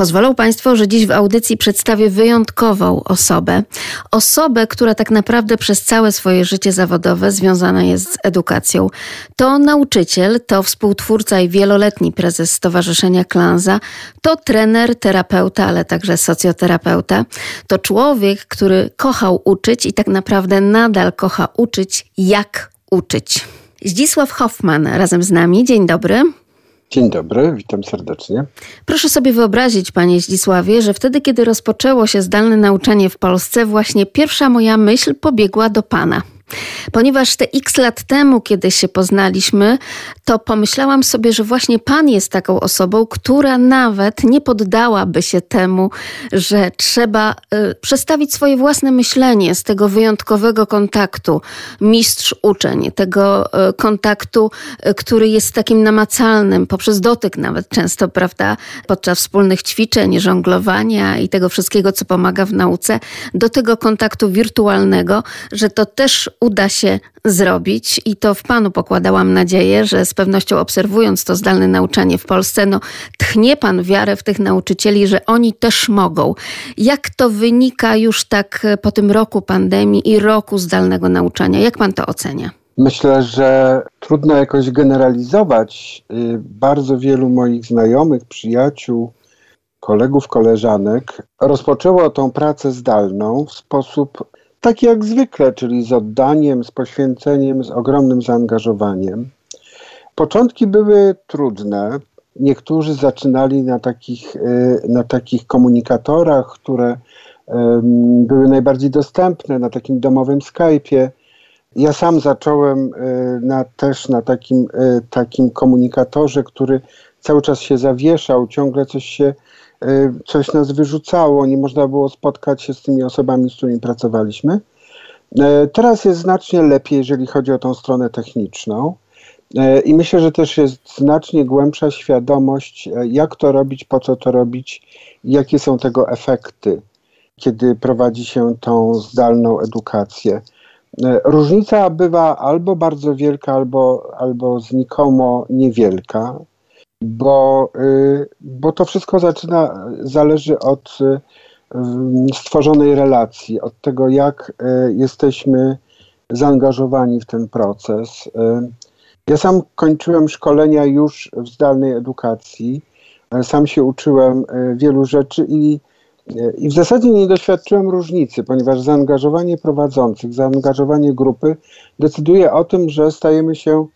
Pozwolą Państwo, że dziś w audycji przedstawię wyjątkową osobę. Osobę, która tak naprawdę przez całe swoje życie zawodowe związana jest z edukacją. To nauczyciel, to współtwórca i wieloletni prezes Stowarzyszenia Klanza, to trener, terapeuta, ale także socjoterapeuta. To człowiek, który kochał uczyć i tak naprawdę nadal kocha uczyć, jak uczyć. Zdzisław Hoffman razem z nami. Dzień dobry. Dzień dobry, witam serdecznie. Proszę sobie wyobrazić, panie Zdzisławie, że wtedy, kiedy rozpoczęło się zdalne nauczanie w Polsce, właśnie pierwsza moja myśl pobiegła do pana. Ponieważ te x lat temu, kiedy się poznaliśmy, to pomyślałam sobie, że właśnie Pan jest taką osobą, która nawet nie poddałaby się temu, że trzeba y, przestawić swoje własne myślenie z tego wyjątkowego kontaktu. Mistrz-uczeń, tego y, kontaktu, y, który jest takim namacalnym, poprzez dotyk nawet często, prawda, podczas wspólnych ćwiczeń, żonglowania i tego wszystkiego, co pomaga w nauce, do tego kontaktu wirtualnego, że to też uda się zrobić i to w Panu pokładałam nadzieję, że z pewnością obserwując to zdalne nauczanie w Polsce, no tchnie Pan wiarę w tych nauczycieli, że oni też mogą. Jak to wynika już tak po tym roku pandemii i roku zdalnego nauczania? Jak Pan to ocenia? Myślę, że trudno jakoś generalizować. Y, bardzo wielu moich znajomych, przyjaciół, kolegów, koleżanek rozpoczęło tą pracę zdalną w sposób tak jak zwykle, czyli z oddaniem, z poświęceniem, z ogromnym zaangażowaniem. Początki były trudne. Niektórzy zaczynali na takich, e, na takich komunikatorach, które były najbardziej dostępne, na takim domowym Skype'ie. Ja sam zacząłem e, na, też na takim, e, takim komunikatorze, który cały czas się zawieszał, ciągle coś się Y, coś nas wyrzucało, nie można było spotkać się z tymi osobami, z którymi pracowaliśmy. Y, teraz jest znacznie lepiej, jeżeli chodzi o tą stronę techniczną. Y, I myślę, że też jest znacznie głębsza świadomość, jak to robić, po co to robić, jakie są tego efekty, kiedy prowadzi się tą zdalną edukację. Różnica bywa albo bardzo wielka, albo, albo znikomo niewielka bo, y, bo to wszystko zaczyna, zależy od y, stworzonej relacji, od tego, jak y, jesteśmy zaangażowani w ten proces. Ja sam kończyłem szkolenia już w zdalnej edukacji, sam się uczyłem wielu rzeczy i, i w zasadzie nie doświadczyłem różnicy, ponieważ zaangażowanie prowadzących, zaangażowanie grupy decyduje o tym, że stajemy się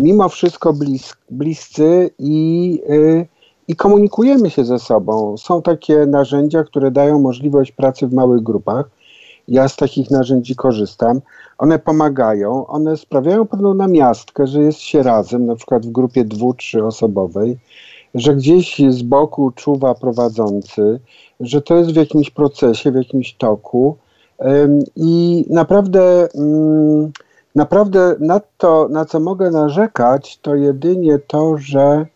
mimo wszystko blis, bliscy i, yy, i komunikujemy się ze sobą. Są takie narzędzia, które dają możliwość pracy w małych grupach. Ja z takich narzędzi korzystam. One pomagają, one sprawiają pewną namiastkę, że jest się razem, na przykład w grupie dwu, trzyosobowej, że gdzieś z boku czuwa prowadzący, że to jest w jakimś procesie, w jakimś toku. I naprawdę Naprawdę na to, na co mogę narzekać, to jedynie to, że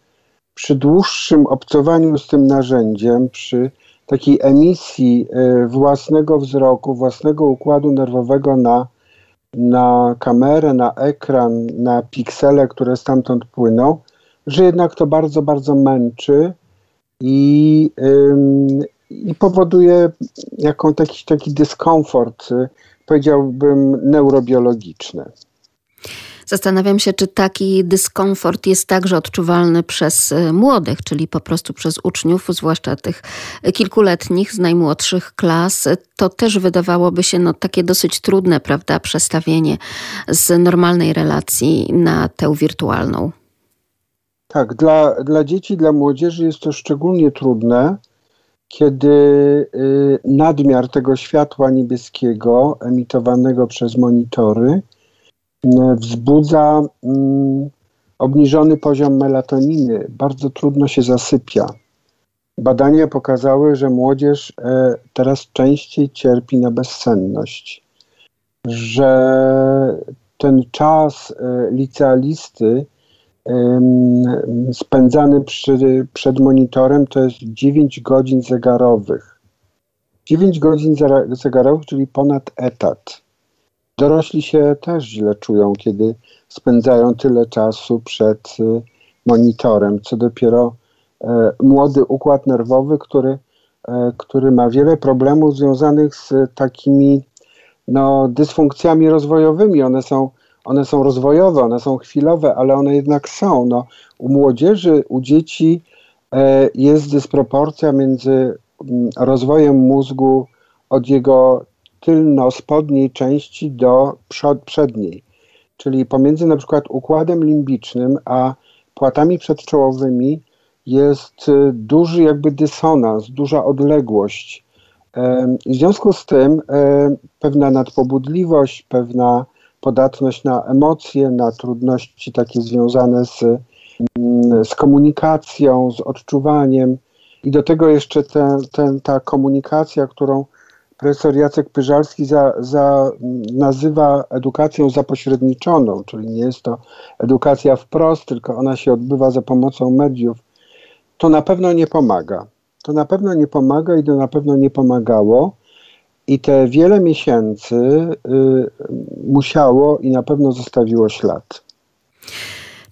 przy dłuższym obcowaniu z tym narzędziem, przy takiej emisji e, własnego wzroku, własnego układu nerwowego na, na kamerę, na ekran, na piksele, które stamtąd płyną, że jednak to bardzo, bardzo męczy i, i powoduje jaką, taki, taki dyskomfort powiedziałbym, neurobiologiczne. Zastanawiam się, czy taki dyskomfort jest także odczuwalny przez e, młodych, czyli po prostu przez uczniów, zwłaszcza tych kilkuletnich z najmłodszych klas. To też wydawałoby się no, takie dosyć trudne, prawda, przestawienie z normalnej relacji na tę wirtualną. Tak, dla, dla dzieci, dla młodzieży jest to szczególnie trudne, kiedy y, nadmiar tego światła niebieskiego emitowanego przez monitory y, wzbudza mm, obniżony poziom melatoniny. Bardzo trudno się zasypia. Badania pokazały, że młodzież e, teraz częściej cierpi na bezsenność, że ten czas e, licealisty spędzany przy, przed monitorem to jest 9 godzin zegarowych. 9 godzin zegarowych, czyli ponad etat. Dorośli się też źle czują, kiedy spędzają tyle czasu przed y, monitorem, co dopiero młody układ nerwowy, który, który ma wiele problemów związanych z takimi no, dysfunkcjami rozwojowymi. One są, one są rozwojowe, one są chwilowe, ale one jednak są. No, u młodzieży, u dzieci jest dysproporcja między mm, rozwojem mózgu od jego tylno-spodniej części do przod, przedniej, czyli pomiędzy na przykład układem limbicznym a płatami przedczołowymi jest y, duży jakby dysonans, duża odległość. W związku z tym pewna nadpobudliwość, pewna podatność na emocje, na trudności takie związane z, mm, z komunikacją, z odczuwaniem i do tego jeszcze te, te, ta komunikacja, którą profesor Jacek Pyżalski za, za, nazywa edukacją zapośredniczoną, czyli nie jest to edukacja wprost, tylko ona się odbywa za pomocą mediów, to na pewno nie pomaga. To na pewno nie pomaga i to na pewno nie pomagało. I te wiele miesięcy y, musiało i na pewno zostawiło ślad.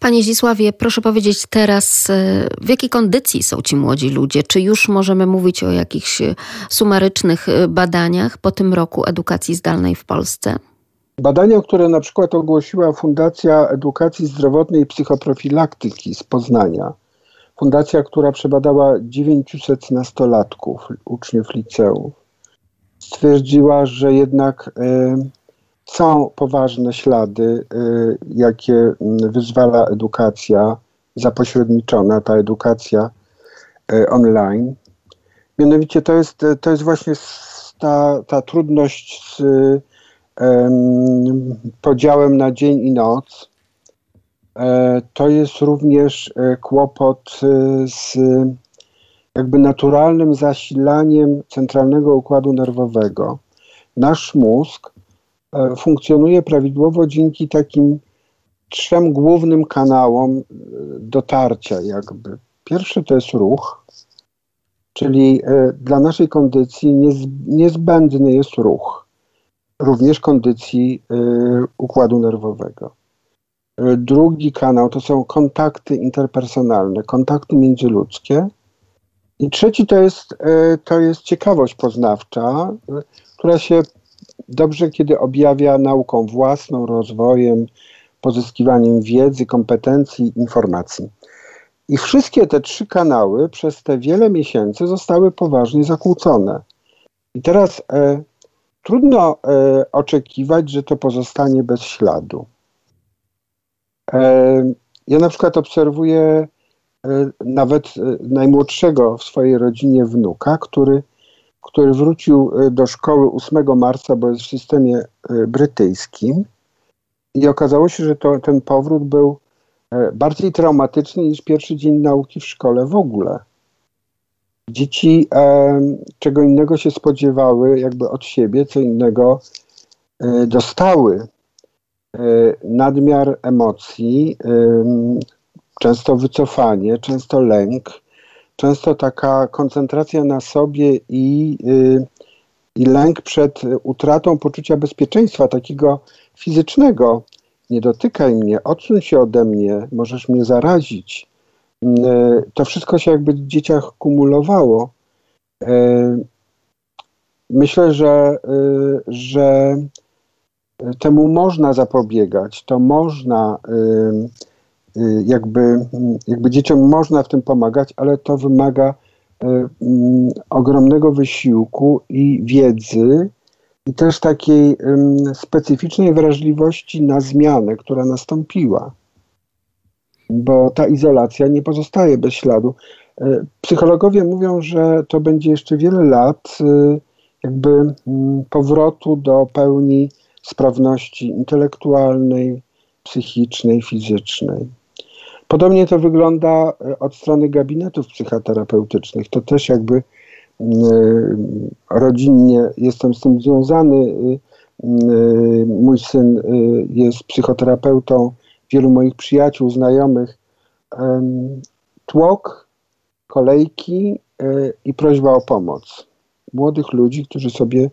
Panie Zisławie, proszę powiedzieć teraz, e, w jakiej kondycji są ci młodzi ludzie? Czy już możemy mówić o jakichś e, sumarycznych badaniach po tym roku edukacji zdalnej w Polsce? Badania, które na przykład ogłosiła Fundacja Edukacji Zdrowotnej i Psychoprofilaktyki z Poznania, fundacja, która przebadała 900 nastolatków, uczniów liceów, stwierdziła, że jednak są poważne ślady, y, jakie wyzwala edukacja zapośredniczona, ta edukacja y, online. Mianowicie to jest, to jest właśnie ta, ta trudność z podziałem na dzień i noc. E, to jest również e, kłopot e, z jakby naturalnym zasilaniem centralnego układu nerwowego. Nasz mózg E, funkcjonuje prawidłowo dzięki takim trzem głównym kanałom e, dotarcia jakby. Pierwszy to jest ruch, czyli e, dla naszej kondycji niezbędny jest ruch, również kondycji układu nerwowego. Drugi kanał to są kontakty interpersonalne, kontakty międzyludzkie. I trzeci to jest, to jest ciekawość poznawcza, która się dobrze, kiedy objawia nauką własną, rozwojem, pozyskiwaniem wiedzy, kompetencji, informacji. I wszystkie te trzy kanały przez te wiele miesięcy zostały poważnie zakłócone. I teraz e, trudno e, oczekiwać, że to pozostanie bez śladu. E, ja na przykład obserwuję e, nawet e, najmłodszego w swojej rodzinie wnuka, który który wrócił e, do szkoły 8 marca, bo jest w systemie e, brytyjskim. I okazało się, że to, ten powrót był e, bardziej traumatyczny niż pierwszy dzień nauki w szkole w ogóle. Dzieci e, czego innego się spodziewały jakby od siebie, co innego e, dostały. E, nadmiar emocji, często wycofanie, często lęk, często taka koncentracja na sobie i, y, i lęk przed utratą poczucia bezpieczeństwa, takiego fizycznego. Nie dotykaj mnie, odsuń się ode mnie, możesz mnie zarazić. Y, to wszystko się jakby w dzieciach kumulowało. Y, myślę, że, że temu można zapobiegać, to można jakby, jakby dzieciom można w tym pomagać, ale to wymaga y, mm, ogromnego wysiłku i wiedzy, i też takiej specyficznej wrażliwości na zmianę, która nastąpiła. Bo ta izolacja nie pozostaje bez śladu. Y, psychologowie mówią, że to będzie jeszcze wiele lat jakby mm, powrotu do pełni sprawności intelektualnej, psychicznej, fizycznej. Podobnie to wygląda e, od strony gabinetów psychoterapeutycznych. To też jakby mm, e, rodzinnie jestem z tym związany. E, mój syn jest psychoterapeutą, wielu moich przyjaciół, znajomych. Tłok, kolejki i prośba o pomoc. Młodych ludzi, którzy sobie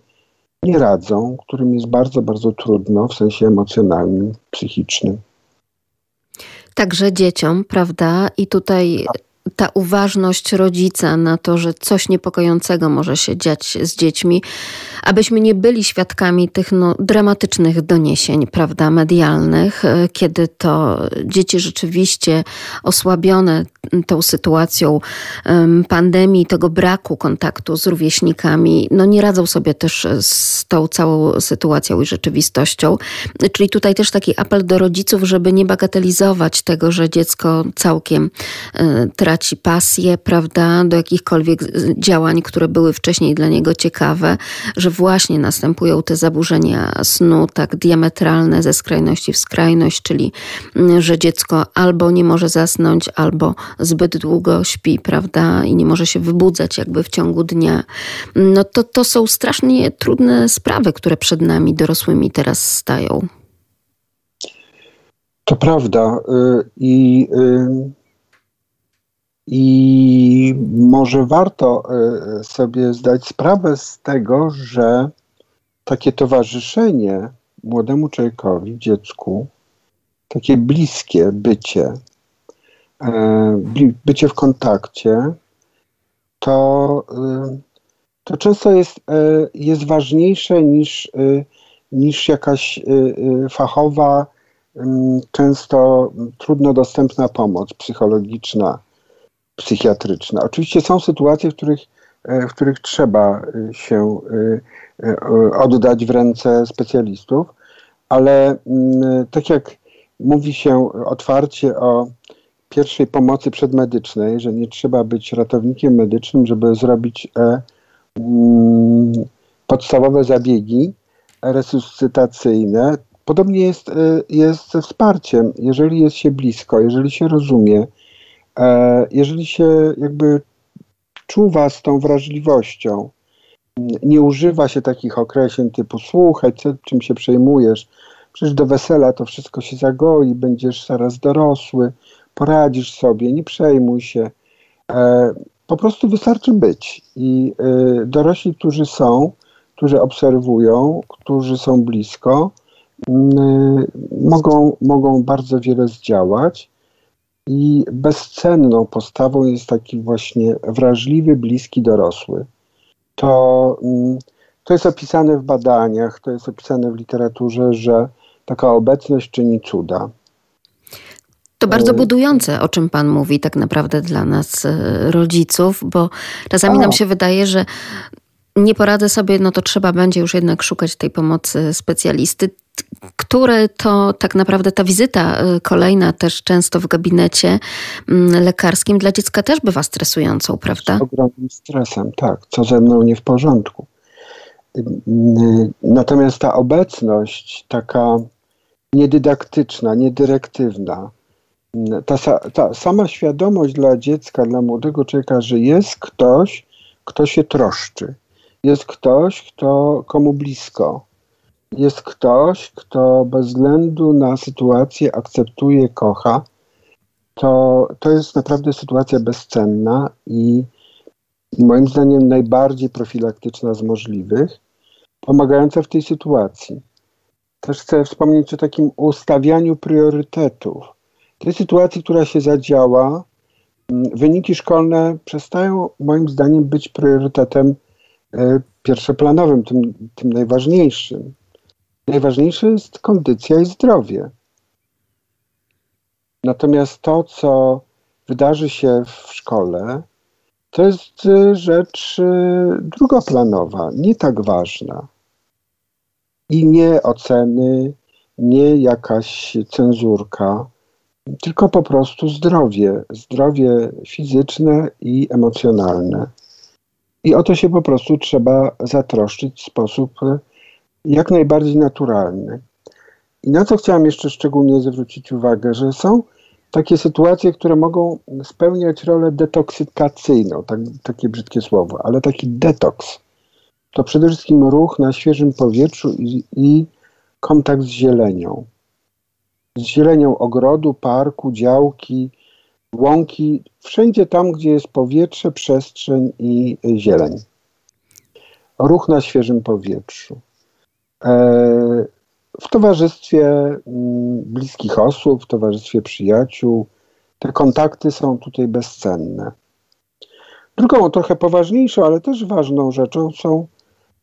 nie radzą, którym jest bardzo, bardzo trudno w sensie emocjonalnym, psychicznym także dzieciom, prawda? I tutaj ta uważność rodzica na to, że coś niepokojącego może się dziać z dziećmi, abyśmy nie byli świadkami tych no, dramatycznych doniesień, prawda, medialnych, e, kiedy to dzieci rzeczywiście osłabione tą sytuacją pandemii, tego braku kontaktu z rówieśnikami, no nie radzą sobie też z tą całą sytuacją i rzeczywistością. Czyli tutaj też taki apel do rodziców, żeby nie bagatelizować tego, że dziecko całkiem e, traci pasję, prawda, do jakichkolwiek działań, które były wcześniej dla niego ciekawe, że właśnie następują te zaburzenia snu tak diametralne ze skrajności w skrajność, czyli że dziecko albo nie może zasnąć, albo zbyt długo śpi, prawda, i nie może się wybudzać jakby w ciągu dnia. No to, to są strasznie trudne sprawy, które przed nami dorosłymi teraz stają. To prawda. Y, I, y, I może warto y, sobie zdać sprawę z tego, że takie towarzyszenie młodemu człowiekowi, dziecku, takie bliskie bycie, bycie w kontakcie, to, to często jest, jest ważniejsze niż, niż jakaś fachowa często trudno dostępna pomoc psychologiczna, psychiatryczna. Oczywiście są sytuacje, w których, e, w których trzeba e, się e, oddać w ręce specjalistów, ale mm, tak jak mówi się otwarcie o pierwszej pomocy przedmedycznej, że nie trzeba być ratownikiem medycznym, żeby zrobić mm, podstawowe zabiegi resuscytacyjne, Podobnie jest, jest ze wsparciem. Jeżeli jest się blisko, jeżeli się rozumie, jeżeli się jakby czuwa z tą wrażliwością, nie używa się takich określeń typu słuchaj, czym się przejmujesz, przecież do wesela to wszystko się zagoi, będziesz zaraz dorosły, poradzisz sobie, nie przejmuj się. E, po prostu wystarczy być. I dorośli, którzy są, którzy obserwują, którzy są blisko, mogą, mogą bardzo wiele zdziałać. I bezcenną postawą jest taki właśnie wrażliwy, bliski dorosły. To, mm, to jest opisane w badaniach, to jest opisane w literaturze, że taka obecność czyni cuda. To bardzo e, budujące, o czym Pan mówi, tak naprawdę dla nas, e, rodziców, bo czasami o. nam się wydaje, że nie poradzę sobie, no to trzeba będzie już jednak szukać tej pomocy specjalisty które to tak naprawdę ta wizyta y, kolejna też często w gabinecie mm, lekarskim dla dziecka też bywa stresującą, prawda? Z ogromnym stresem, tak. Co ze mną nie w porządku. Natomiast ta obecność taka niedydaktyczna, niedyrektywna, ta, ta sama świadomość dla dziecka, dla młodego człowieka, że jest ktoś, kto się troszczy, jest ktoś, kto komu blisko, jest ktoś, kto bez względu na sytuację akceptuje, kocha, to, to jest naprawdę sytuacja bezcenna i moim zdaniem najbardziej profilaktyczna z możliwych, pomagająca w tej sytuacji. Też chcę wspomnieć o takim ustawianiu priorytetów. W tej sytuacji, która się zadziała, mm, wyniki szkolne przestają moim zdaniem być priorytetem pierwszoplanowym, tym, tym najważniejszym. Najważniejsze jest kondycja i zdrowie. Natomiast to, co wydarzy się w szkole, to jest y, rzecz y, drugoplanowa, nie tak ważna. I nie oceny, nie jakaś cenzurka, tylko po prostu zdrowie, zdrowie fizyczne i emocjonalne. I o to się po prostu trzeba zatroszczyć w sposób jak najbardziej naturalny. I na co chciałem jeszcze szczególnie zwrócić uwagę, że są takie sytuacje, które mogą spełniać rolę detoksykacyjną, tak, takie brzydkie słowo, ale taki detoks to przede wszystkim ruch na świeżym powietrzu i, i kontakt z zielenią. Z zielenią ogrodu, parku, działki, łąki, wszędzie tam, gdzie jest powietrze, przestrzeń i zieleń. Ruch na świeżym powietrzu. E, w towarzystwie mm, bliskich osób, w towarzystwie przyjaciół, Te kontakty są tutaj bezcenne. Drugą, trochę poważniejszą, ale też ważną rzeczą są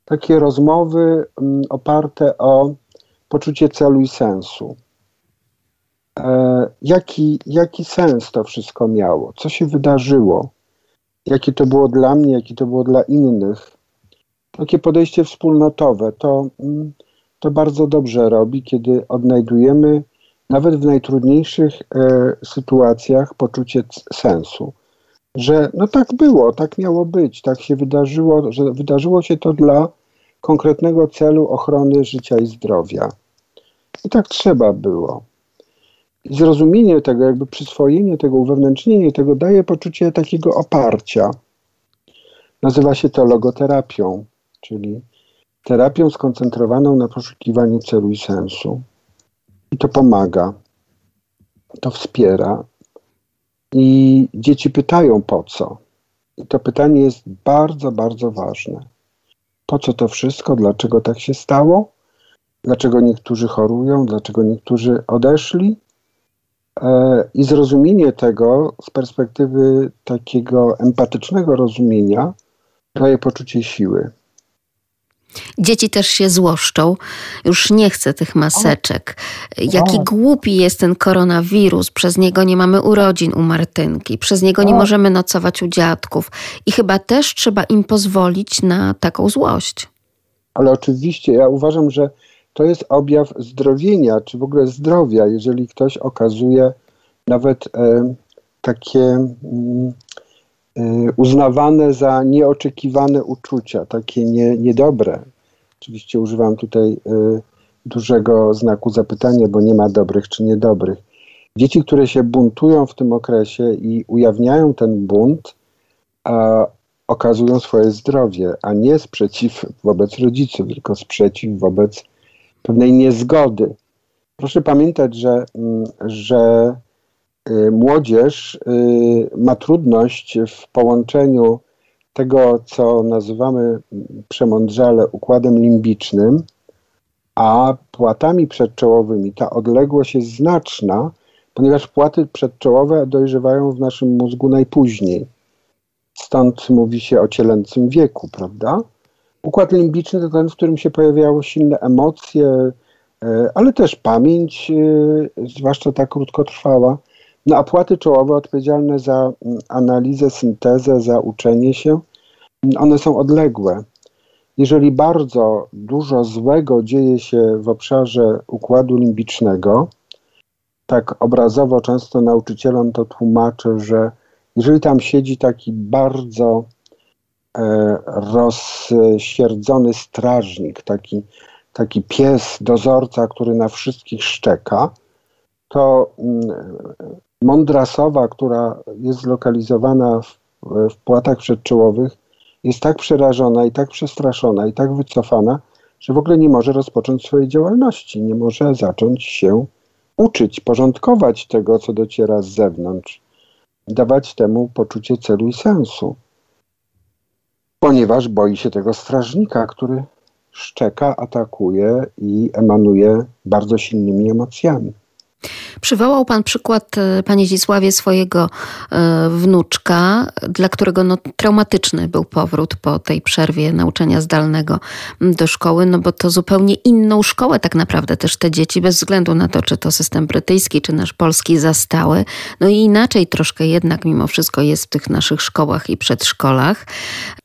takie rozmowy mm, oparte o poczucie celu i sensu. E, jaki, jaki sens to wszystko miało? Co się wydarzyło? Jakie to było dla mnie, jakie to było dla innych? Takie podejście wspólnotowe to, mm, to bardzo dobrze robi, kiedy odnajdujemy nawet w najtrudniejszych e, sytuacjach poczucie sensu. Że no tak było, tak miało być, tak się wydarzyło, że wydarzyło się to dla konkretnego celu ochrony życia i zdrowia. I tak trzeba było. Zrozumienie tego, jakby przyswojenie tego, uwewnętrznienie tego daje poczucie takiego oparcia. Nazywa się to logoterapią, czyli terapią skoncentrowaną na poszukiwaniu celu i sensu. I to pomaga, to wspiera. I dzieci pytają po co. I to pytanie jest bardzo, bardzo ważne. Po co to wszystko? Dlaczego tak się stało? Dlaczego niektórzy chorują? Dlaczego niektórzy odeszli? E, I zrozumienie tego z perspektywy takiego empatycznego rozumienia daje poczucie siły. Dzieci też się złoszczą. Już nie chcę tych maseczek. Jaki o. głupi jest ten koronawirus. Przez niego nie mamy urodzin u Martynki. Przez niego nie możemy nocować u dziadków. I chyba też trzeba im pozwolić na taką złość. Ale oczywiście, ja uważam, że to jest objaw zdrowienia, czy w ogóle zdrowia, jeżeli ktoś okazuje nawet e, takie mm, e, uznawane za nieoczekiwane uczucia, takie nie, niedobre. Oczywiście używam tutaj e, dużego znaku zapytania, bo nie ma dobrych czy niedobrych. Dzieci, które się buntują w tym okresie i ujawniają ten bunt, a okazują swoje zdrowie, a nie sprzeciw wobec rodziców, tylko sprzeciw wobec pewnej niezgody. Proszę pamiętać, że, mm, że y, młodzież y, ma trudność w połączeniu tego, co nazywamy przemądrzale układem limbicznym, a płatami przedczołowymi. Ta odległość jest znaczna, ponieważ płaty przedczołowe dojrzewają w naszym mózgu najpóźniej. Stąd mówi się o cielęcym wieku, prawda? Układ limbiczny to ten, w którym się pojawiały silne emocje, e, ale też pamięć, e, zwłaszcza ta krótkotrwała. No a płaty czołowe odpowiedzialne za mm, analizę, syntezę, za uczenie się, one są odległe. Jeżeli bardzo dużo złego dzieje się w obszarze układu limbicznego, tak obrazowo często nauczycielom to tłumaczę, że jeżeli tam siedzi taki bardzo rozsierdzony strażnik, taki, taki pies dozorca, który na wszystkich szczeka, to mm, mądra sowa, która jest zlokalizowana w, w płatach przedczołowych, jest tak przerażona i tak przestraszona i tak wycofana, że w ogóle nie może rozpocząć swojej działalności, nie może zacząć się uczyć, porządkować tego, co dociera z zewnątrz, dawać temu poczucie celu i sensu ponieważ boi się tego strażnika, który szczeka, atakuje i emanuje bardzo silnymi emocjami. Przywołał Pan przykład, e, Panie Zisławie, swojego e, wnuczka, dla którego no, traumatyczny był powrót po tej przerwie nauczania zdalnego do szkoły, no bo to zupełnie inną szkołę tak naprawdę też te dzieci, bez względu na to, czy to system brytyjski, czy nasz polski zastały. No i inaczej troszkę jednak mimo wszystko jest w tych naszych szkołach i przedszkolach.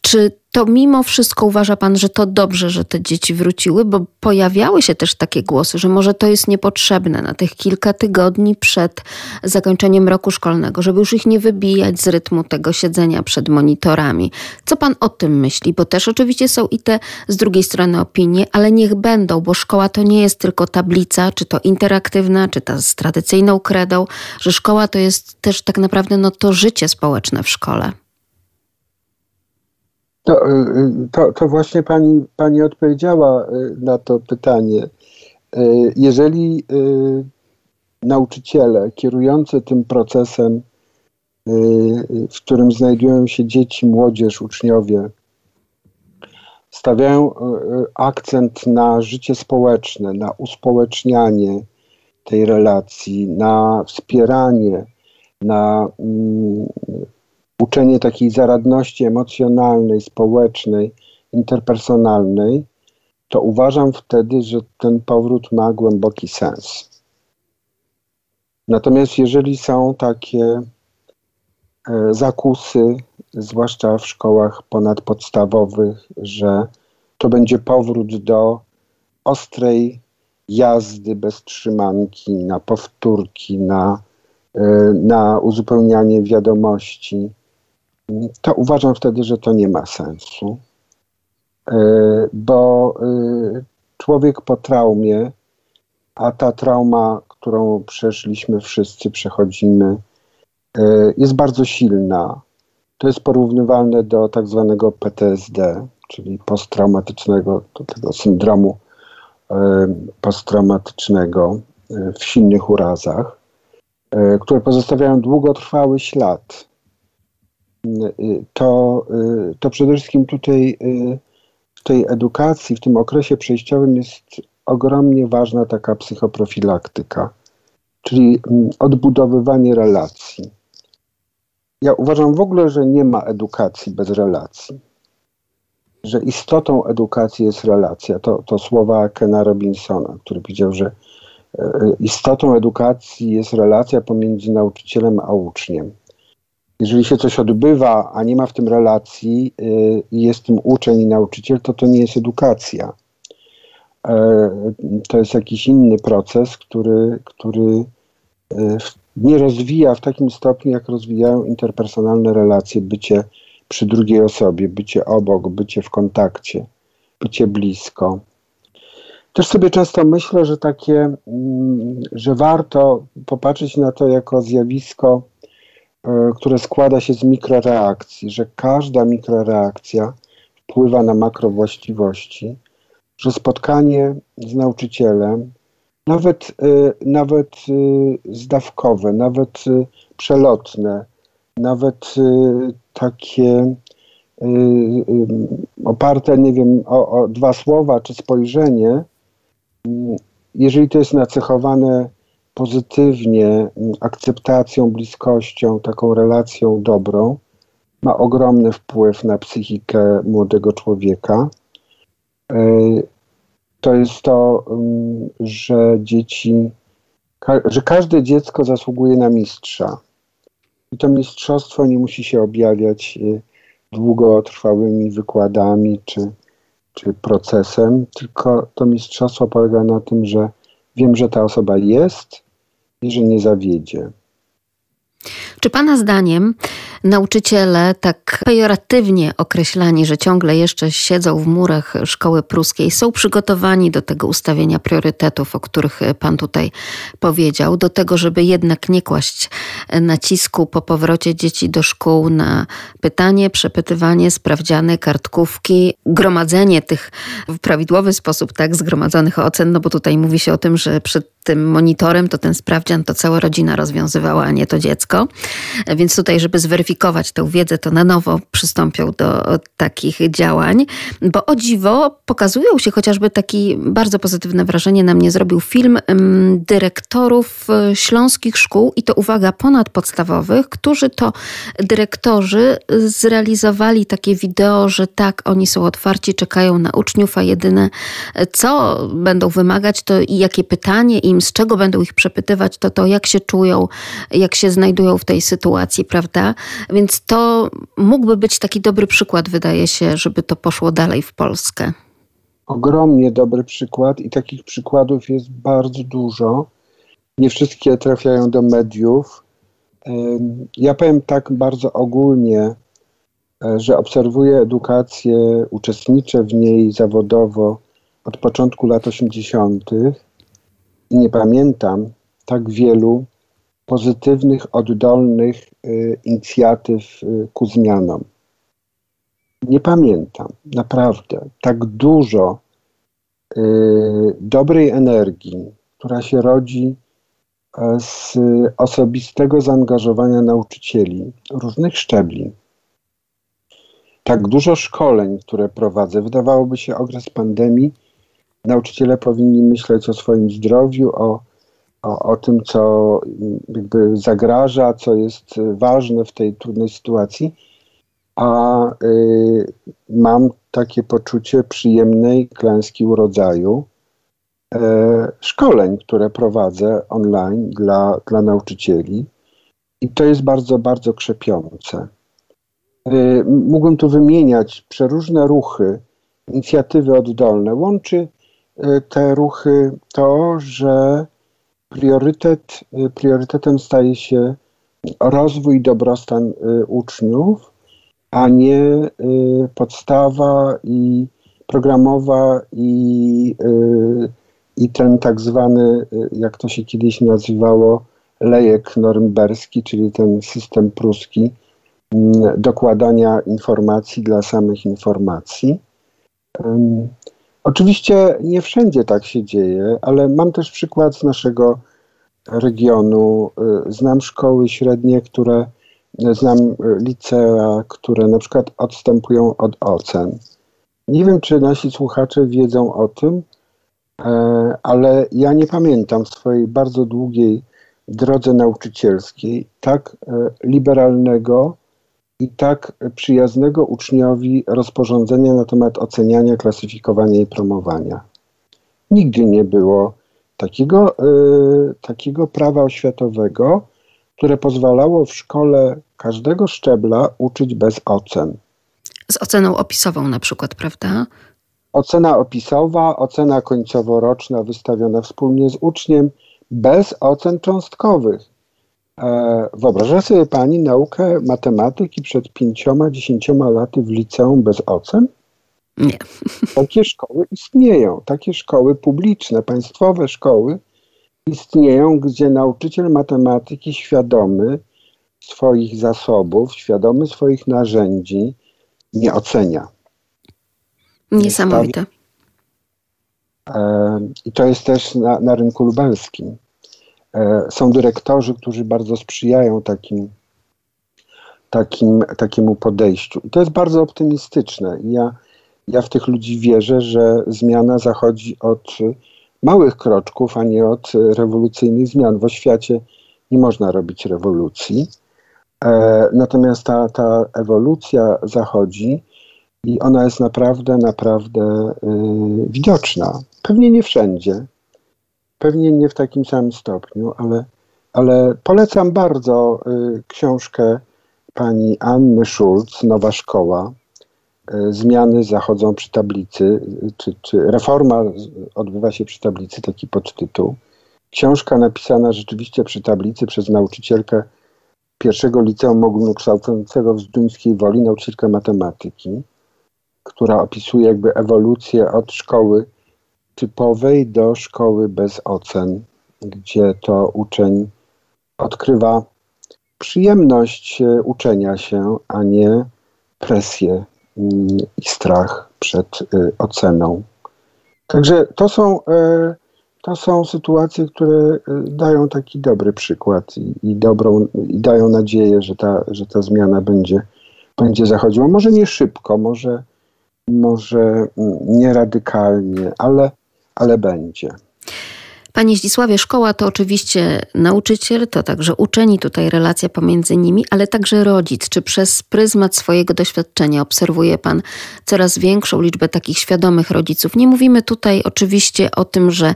Czy to mimo wszystko uważa Pan, że to dobrze, że te dzieci wróciły, bo pojawiały się też takie głosy, że może to jest niepotrzebne na tych kilka tygodni przed zakończeniem roku szkolnego, żeby już ich nie wybijać z rytmu tego siedzenia przed monitorami. Co Pan o tym myśli? Bo też oczywiście są i te z drugiej strony opinie, ale niech będą, bo szkoła to nie jest tylko tablica, czy to interaktywna, czy ta z tradycyjną kredą, że szkoła to jest też tak naprawdę no, to życie społeczne w szkole. To, y, y, to, to, właśnie pani, pani odpowiedziała y, na to pytanie. Jeżeli nauczyciele kierujący tym procesem, w którym znajdują się dzieci, młodzież, uczniowie, stawiają akcent na życie społeczne, na uspołecznianie tej relacji, na wspieranie, na mm, uczenie takiej zaradności emocjonalnej, społecznej, interpersonalnej, to uważam wtedy, że ten powrót ma głęboki sens. Natomiast jeżeli są takie e, zakusy, zwłaszcza w szkołach ponadpodstawowych, że to będzie powrót do ostrej jazdy bez trzymanki, na powtórki, na, e, na uzupełnianie wiadomości, to uważam wtedy, że to nie ma sensu. E, bo e, człowiek po traumie, a ta trauma, którą przeszliśmy wszyscy, przechodzimy, jest bardzo silna. To jest porównywalne do tak zwanego PTSD, czyli posttraumatycznego, tego syndromu posttraumatycznego w silnych urazach, które pozostawiają długotrwały ślad. To, to przede wszystkim tutaj w tej edukacji, w tym okresie przejściowym jest ogromnie ważna taka psychoprofilaktyka, czyli odbudowywanie relacji. Ja uważam w ogóle, że nie ma edukacji bez relacji że istotą edukacji jest relacja. To, to słowa Kena Robinsona, który powiedział, że e, istotą edukacji jest relacja pomiędzy nauczycielem a uczniem. Jeżeli się coś odbywa, a nie ma w tym relacji e, i jest tym uczeń i nauczyciel, to to nie jest edukacja. E, to jest jakiś inny proces, który, który nie rozwija w takim stopniu, jak rozwijają interpersonalne relacje, bycie przy drugiej osobie, bycie obok, bycie w kontakcie, bycie blisko. Też sobie często myślę, że takie, mm, że warto popatrzeć na to jako zjawisko, e, które składa się z mikroreakcji, że każda mikroreakcja wpływa na makrowłaściwości, że spotkanie z nauczycielem, nawet, e, nawet e, zdawkowe, nawet przelotne, nawet takie oparte, nie wiem, o, o dwa słowa czy spojrzenie, jeżeli to jest nacechowane pozytywnie, akceptacją, bliskością, taką relacją dobrą, ma ogromny wpływ na psychikę młodego człowieka. To jest to, że dzieci, że każde dziecko zasługuje na mistrza. I to mistrzostwo nie musi się objawiać y, długotrwałymi wykładami czy, czy procesem, tylko to mistrzostwo polega na tym, że wiem, że ta osoba jest że nie zawiedzie. Czy Pana zdaniem nauczyciele, tak pejoratywnie określani, że ciągle jeszcze siedzą w murach szkoły pruskiej, są przygotowani do tego ustawienia priorytetów, o których Pan tutaj powiedział, do tego, żeby jednak nie kłaść nacisku po powrocie dzieci do szkół na pytanie, przepytywanie, sprawdziany, kartkówki, gromadzenie tych w prawidłowy sposób tak zgromadzonych ocen, no bo tutaj mówi się o tym, że przed tym monitorem to ten sprawdzian to cała rodzina rozwiązywała, a nie to dziecko. Więc tutaj, żeby zweryfikować tę wiedzę, to na nowo przystąpią do takich działań, bo o dziwo pokazują się chociażby taki bardzo pozytywne wrażenie na mnie zrobił film dyrektorów e, śląskich szkół i to uwaga ponadpodstawowych, którzy to dyrektorzy zrealizowali takie wideo, że tak, oni są otwarci, czekają na uczniów, a jedyne co będą wymagać to i jakie pytanie im, z czego będą ich przepytywać, to to jak się czują, jak się znajdują w tej sytuacji, prawda? Więc to mógłby być taki dobry przykład, wydaje się, żeby to poszło dalej w Polskę. Ogromnie dobry przykład i takich przykładów jest bardzo dużo. Nie wszystkie trafiają do mediów. Ja powiem tak bardzo ogólnie, e, że obserwuję edukację, uczestniczę w niej zawodowo od początku lat 80. i nie pamiętam tak wielu pozytywnych, oddolnych y, inicjatyw y, ku zmianom. Nie pamiętam naprawdę tak dużo y, dobrej energii, która się rodzi e, z osobistego zaangażowania nauczycieli różnych szczebli. Tak dużo szkoleń, które prowadzę, wydawałoby się okres pandemii, nauczyciele powinni myśleć o swoim zdrowiu, o o, o tym, co jakby zagraża, co jest ważne w tej trudnej sytuacji, a y, mam takie poczucie przyjemnej klęski urodzaju, y, szkoleń, które prowadzę online dla, dla nauczycieli. I to jest bardzo, bardzo krzepiące. Y, mógłbym tu wymieniać przeróżne ruchy, inicjatywy oddolne. Łączy y, te ruchy to, że priorytet, y, priorytetem staje się rozwój i dobrostan uczniów, a nie podstawa i programowa i, i ten tak zwany, jak to się kiedyś nazywało, lejek norymberski, czyli ten system pruski, Mm, dokładania informacji dla samych informacji. Oczywiście nie wszędzie tak się dzieje, ale mam też przykład z naszego regionu. Y, znam szkoły średnie, które, znam licea, które na przykład odstępują od ocen. Nie wiem, czy nasi słuchacze wiedzą o tym, e, ale ja nie pamiętam w swojej bardzo długiej drodze nauczycielskiej tak e, liberalnego i tak przyjaznego uczniowi rozporządzenia na temat oceniania, klasyfikowania i promowania. Nigdy nie było takiego, y, takiego prawa oświatowego, które pozwalało w szkole każdego szczebla uczyć bez ocen. Z oceną opisową na przykład, prawda? Ocena opisowa, ocena końcoworoczna wystawiona wspólnie z uczniem, bez ocen cząstkowych. E, wyobraża sobie Pani naukę matematyki przed pięcioma, dziesięcioma laty w liceum bez ocen? Nie. Takie szkoły istnieją, takie szkoły publiczne, państwowe szkoły istnieją, gdzie nauczyciel matematyki świadomy swoich zasobów, świadomy swoich narzędzi nie ocenia. Niesamowite. E, I to jest też na, na rynku lubelskim. E, są dyrektorzy, którzy bardzo sprzyjają takim, takim, takiemu podejściu. I to jest bardzo optymistyczne. Ja, ja w tych ludzi wierzę, że zmiana zachodzi od małych kroczków, a nie od rewolucyjnych zmian. W oświacie nie można robić rewolucji. E, natomiast ta, ta ewolucja zachodzi i ona jest naprawdę, naprawdę y, widoczna. Pewnie nie wszędzie, Pewnie nie w takim samym stopniu, ale, ale polecam bardzo y, książkę pani Anny Schulz, Nowa Szkoła. Y, zmiany zachodzą przy tablicy, czy, czy reforma odbywa się przy tablicy, taki podtytuł. Książka napisana rzeczywiście przy tablicy przez nauczycielkę pierwszego liceum ogólnokształcącego w Zduńskiej Woli, nauczycielkę matematyki, która opisuje jakby ewolucję od szkoły typowej do szkoły bez ocen, gdzie to uczeń odkrywa przyjemność e, uczenia się, a nie presję mm, i strach przed e, oceną. Także to są, e, to są sytuacje, które dają taki dobry przykład i, i, dobrą, i dają nadzieję, że ta, że ta zmiana będzie, będzie zachodziła. Może nie szybko, może, może mm, nie radykalnie, ale ale będzie. Panie Zdzisławie, szkoła to oczywiście nauczyciel, to także uczeni, tutaj relacja pomiędzy nimi, ale także rodzic. Czy przez pryzmat swojego doświadczenia obserwuje Pan coraz większą liczbę takich świadomych rodziców? Nie mówimy tutaj oczywiście o tym, że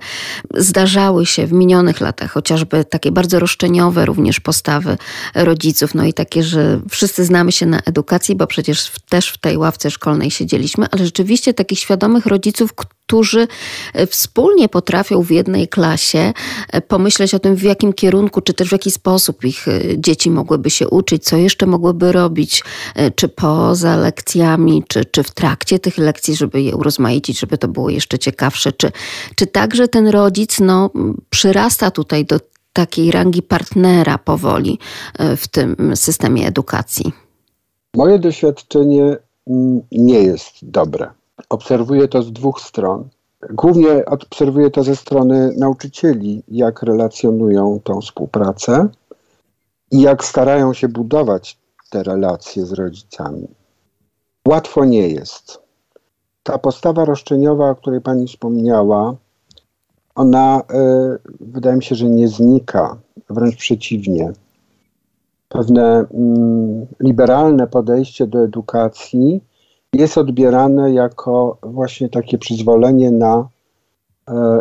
zdarzały się w minionych latach chociażby takie bardzo roszczeniowe również postawy rodziców, no i takie, że wszyscy znamy się na edukacji, bo przecież też w tej ławce szkolnej siedzieliśmy, ale rzeczywiście takich świadomych rodziców, którzy wspólnie potrafią w jednej klasie e, pomyśleć o tym, w jakim kierunku, czy też w jaki sposób ich e, dzieci mogłyby się uczyć, co jeszcze mogłyby robić, e, czy poza lekcjami, czy, czy w trakcie tych lekcji, żeby je urozmaicić, żeby to było jeszcze ciekawsze, czy, czy także ten rodzic no, przyrasta tutaj do takiej rangi partnera powoli w tym systemie edukacji? Moje doświadczenie mm, nie jest dobre. Obserwuję to z dwóch stron. Głównie obserwuję to ze strony nauczycieli, jak relacjonują tą współpracę i jak starają się budować te relacje z rodzicami. Łatwo nie jest. Ta postawa roszczeniowa, o której pani wspomniała, ona wydaje mi się, że nie znika, wręcz przeciwnie. Pewne mm, liberalne podejście do edukacji jest odbierane jako właśnie takie przyzwolenie na,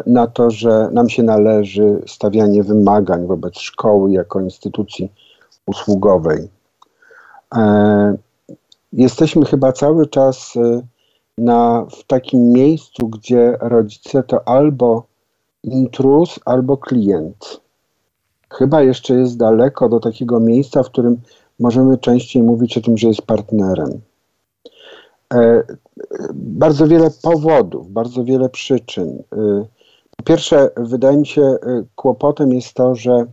na to, że nam się należy stawianie wymagań wobec szkoły jako instytucji usługowej. Jesteśmy chyba cały czas na, w takim miejscu, gdzie rodzice to albo intruz, albo klient. Chyba jeszcze jest daleko do takiego miejsca, w którym możemy częściej mówić o tym, że jest partnerem. E, bardzo wiele powodów, bardzo wiele przyczyn. E, po pierwsze, wydaje mi się, e, kłopotem jest to, że,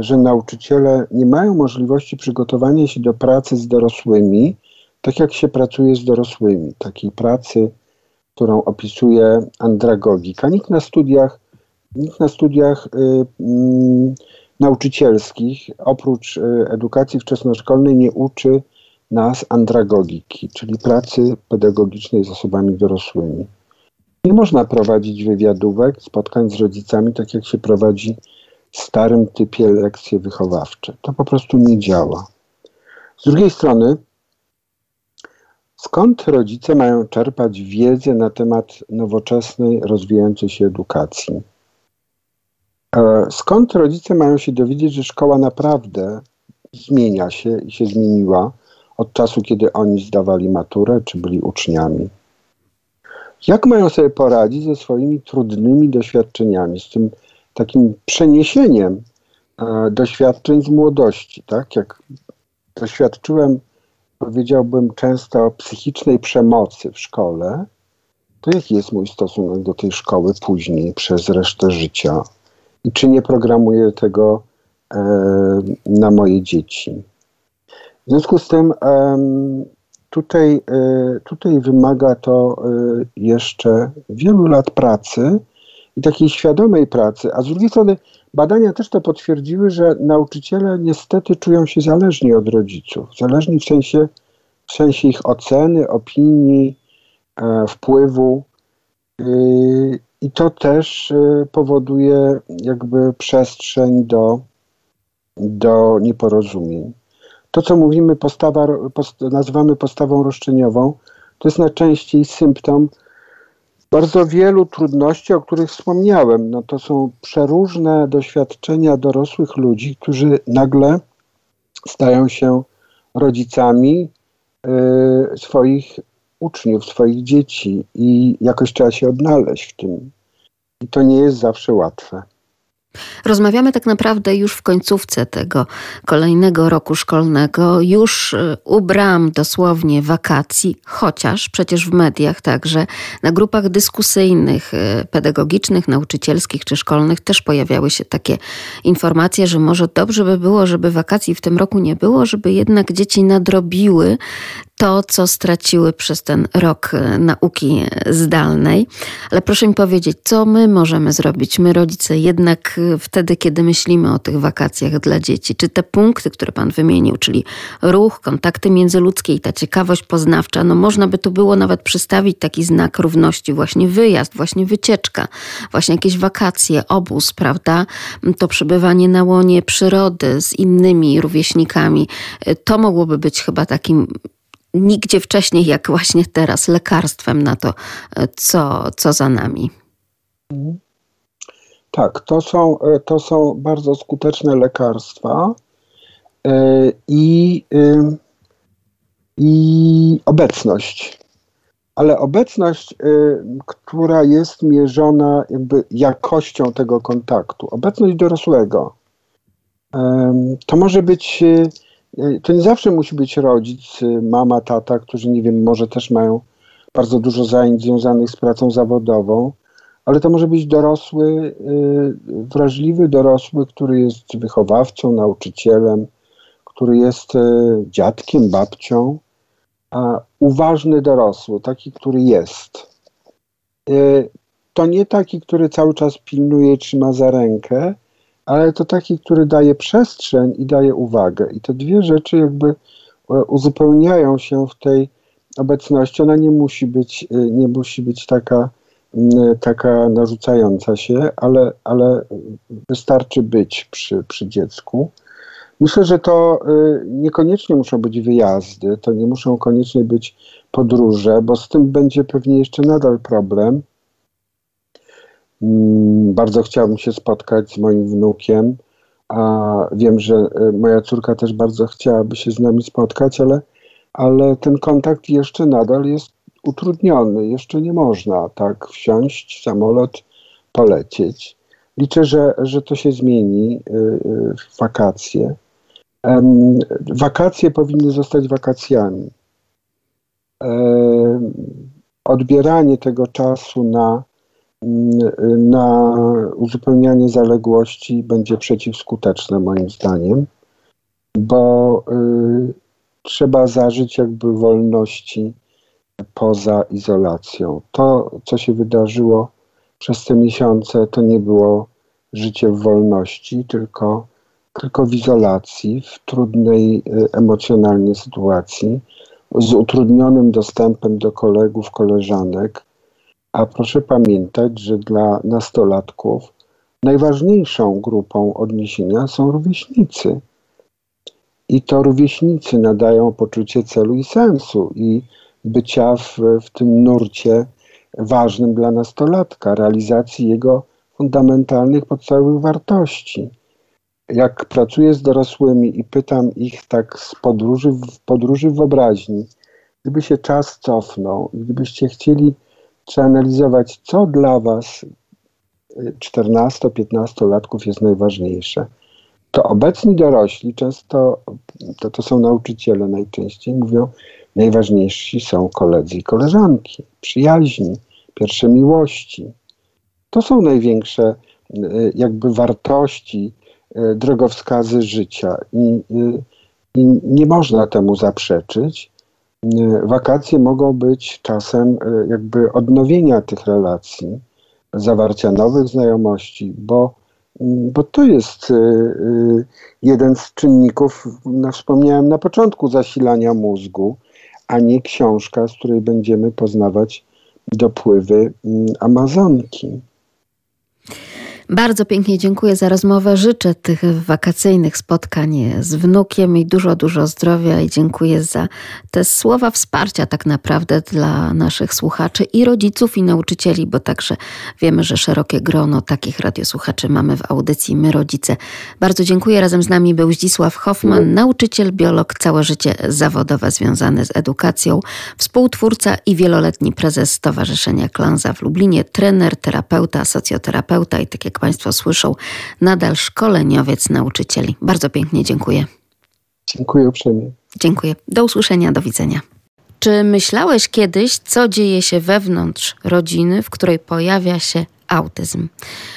że nauczyciele nie mają możliwości przygotowania się do pracy z dorosłymi, tak jak się pracuje z dorosłymi, takiej pracy, którą opisuje andragogika. Nikt na studiach, nikt na studiach y, y, nauczycielskich, oprócz y, edukacji wczesnoszkolnej, nie uczy nas andragogiki, czyli pracy pedagogicznej z osobami dorosłymi. Nie można prowadzić wywiadówek, spotkań z rodzicami, tak jak się prowadzi w starym typie lekcje wychowawcze. To po prostu nie działa. Z drugiej strony, Skąd rodzice mają czerpać wiedzę na temat nowoczesnej, rozwijającej się edukacji? E, skąd rodzice mają się dowiedzieć, że szkoła naprawdę zmienia się i się zmieniła od czasu, kiedy oni zdawali maturę czy byli uczniami? Jak mają sobie poradzić ze swoimi trudnymi doświadczeniami, z tym takim przeniesieniem e, doświadczeń z młodości, tak? Jak doświadczyłem powiedziałbym często psychicznej przemocy w szkole, to jaki jest mój stosunek do tej szkoły później, przez resztę życia? I czy nie programuję tego e, na moje dzieci? W związku z tym tutaj, e, tutaj wymaga to e, jeszcze wielu lat pracy i takiej świadomej pracy, a z drugiej strony Badania też to potwierdziły, że nauczyciele niestety czują się zależni od rodziców. Zależni w sensie, w sensie ich oceny, opinii, e, wpływu. Yy, I to też y, powoduje jakby przestrzeń do, do nieporozumień. To, co mówimy, postawa, post, nazywamy postawą roszczeniową, to jest najczęściej symptom bardzo wielu trudności, o których wspomniałem. No to są przeróżne doświadczenia dorosłych ludzi, którzy nagle stają się rodzicami y, swoich uczniów, swoich dzieci i jakoś trzeba się odnaleźć w tym. I to nie jest zawsze łatwe. Rozmawiamy tak naprawdę już w końcówce tego kolejnego roku szkolnego, już y, u bram dosłownie wakacji, chociaż przecież w mediach także na grupach dyskusyjnych, y, pedagogicznych, nauczycielskich czy szkolnych też pojawiały się takie informacje, że może dobrze by było, żeby wakacji w tym roku nie było, żeby jednak dzieci nadrobiły to, co straciły przez ten rok e, nauki zdalnej. Ale proszę mi powiedzieć, co my możemy zrobić, my rodzice, jednak wtedy, kiedy myślimy o tych wakacjach dla dzieci? Czy te punkty, które Pan wymienił, czyli ruch, kontakty międzyludzkie i ta ciekawość poznawcza, no można by tu było nawet przystawić taki znak równości, właśnie wyjazd, właśnie wycieczka, właśnie jakieś wakacje, obóz, prawda? To przebywanie na łonie przyrody z innymi rówieśnikami. To mogłoby być chyba takim nigdzie wcześniej, jak właśnie teraz, lekarstwem na to, co, co za nami. Tak, to są, to są bardzo skuteczne lekarstwa e, i, i obecność. Ale obecność, e, która jest mierzona jakby jakością tego kontaktu, obecność dorosłego, to może być to nie zawsze musi być rodzic, mama, tata, którzy nie wiem, może też mają bardzo dużo zajęć związanych z pracą zawodową, ale to może być dorosły, y, wrażliwy dorosły, który jest wychowawcą, nauczycielem, który jest y, dziadkiem, babcią, a uważny dorosły, taki, który jest. To nie taki, który cały czas pilnuje, trzyma za rękę, ale to taki, który daje przestrzeń i daje uwagę. I te dwie rzeczy jakby uzupełniają się w tej obecności. Ona nie musi być, nie musi być taka taka narzucająca się, ale, ale wystarczy być przy, przy dziecku. Myślę, że to y, niekoniecznie muszą być wyjazdy, to nie muszą koniecznie być podróże, bo z tym będzie pewnie jeszcze nadal problem. Mm, bardzo chciałbym się spotkać z moim wnukiem, a wiem, że y, moja córka też bardzo chciałaby się z nami spotkać, ale, ale ten kontakt jeszcze nadal jest utrudniony. Jeszcze nie można tak wsiąść w samolot, polecieć. Liczę, że, że to się zmieni y, w wakacje. Wakacje powinny zostać wakacjami. Odbieranie tego czasu na, na uzupełnianie zaległości będzie przeciwskuteczne moim zdaniem, bo y, trzeba zażyć jakby wolności poza izolacją. To, co się wydarzyło przez te miesiące, to nie było życie w wolności, tylko tylko w izolacji, w trudnej y, emocjonalnie sytuacji, z utrudnionym dostępem do kolegów, koleżanek. A proszę pamiętać, że dla nastolatków najważniejszą grupą odniesienia są rówieśnicy. I to rówieśnicy nadają poczucie celu i sensu i bycia w, w tym nurcie ważnym dla nastolatka, realizacji jego fundamentalnych podstawowych wartości. Jak pracuję z dorosłymi i pytam ich tak z podróży, w podróży wyobraźni, gdyby się czas cofnął, gdybyście chcieli przeanalizować, co dla Was 14-15-latków y, jest najważniejsze, to obecni dorośli, często to, to są nauczyciele najczęściej, mówią, najważniejsi są koledzy i koleżanki, przyjaźni, pierwsze miłości. To są największe y, jakby wartości, E, drogowskazy życia i, i nie można temu zaprzeczyć. E, wakacje mogą być czasem e, jakby odnowienia tych relacji, zawarcia nowych znajomości, bo, bo to jest jeden z czynników, no, wspomniałem na początku, zasilania mózgu, a nie książka, z której będziemy poznawać dopływy Amazonki. Bardzo pięknie dziękuję za rozmowę. Życzę tych wakacyjnych spotkań z wnukiem i dużo, dużo zdrowia i dziękuję za te słowa wsparcia tak naprawdę dla naszych słuchaczy i rodziców i nauczycieli, bo także wiemy, że szerokie grono takich radiosłuchaczy mamy w audycji My Rodzice. Bardzo dziękuję. Razem z nami był Zdzisław Hoffman, nauczyciel, biolog, całe życie zawodowe związane z edukacją, współtwórca i wieloletni prezes Stowarzyszenia Klanza w Lublinie, trener, terapeuta, socjoterapeuta i tak jak Państwo słyszą, nadal szkoleniowiec nauczycieli. Bardzo pięknie dziękuję. Dziękuję uprzejmie. Dziękuję. Do usłyszenia, do widzenia. Czy myślałeś kiedyś, co dzieje się wewnątrz rodziny, w której pojawia się autyzm?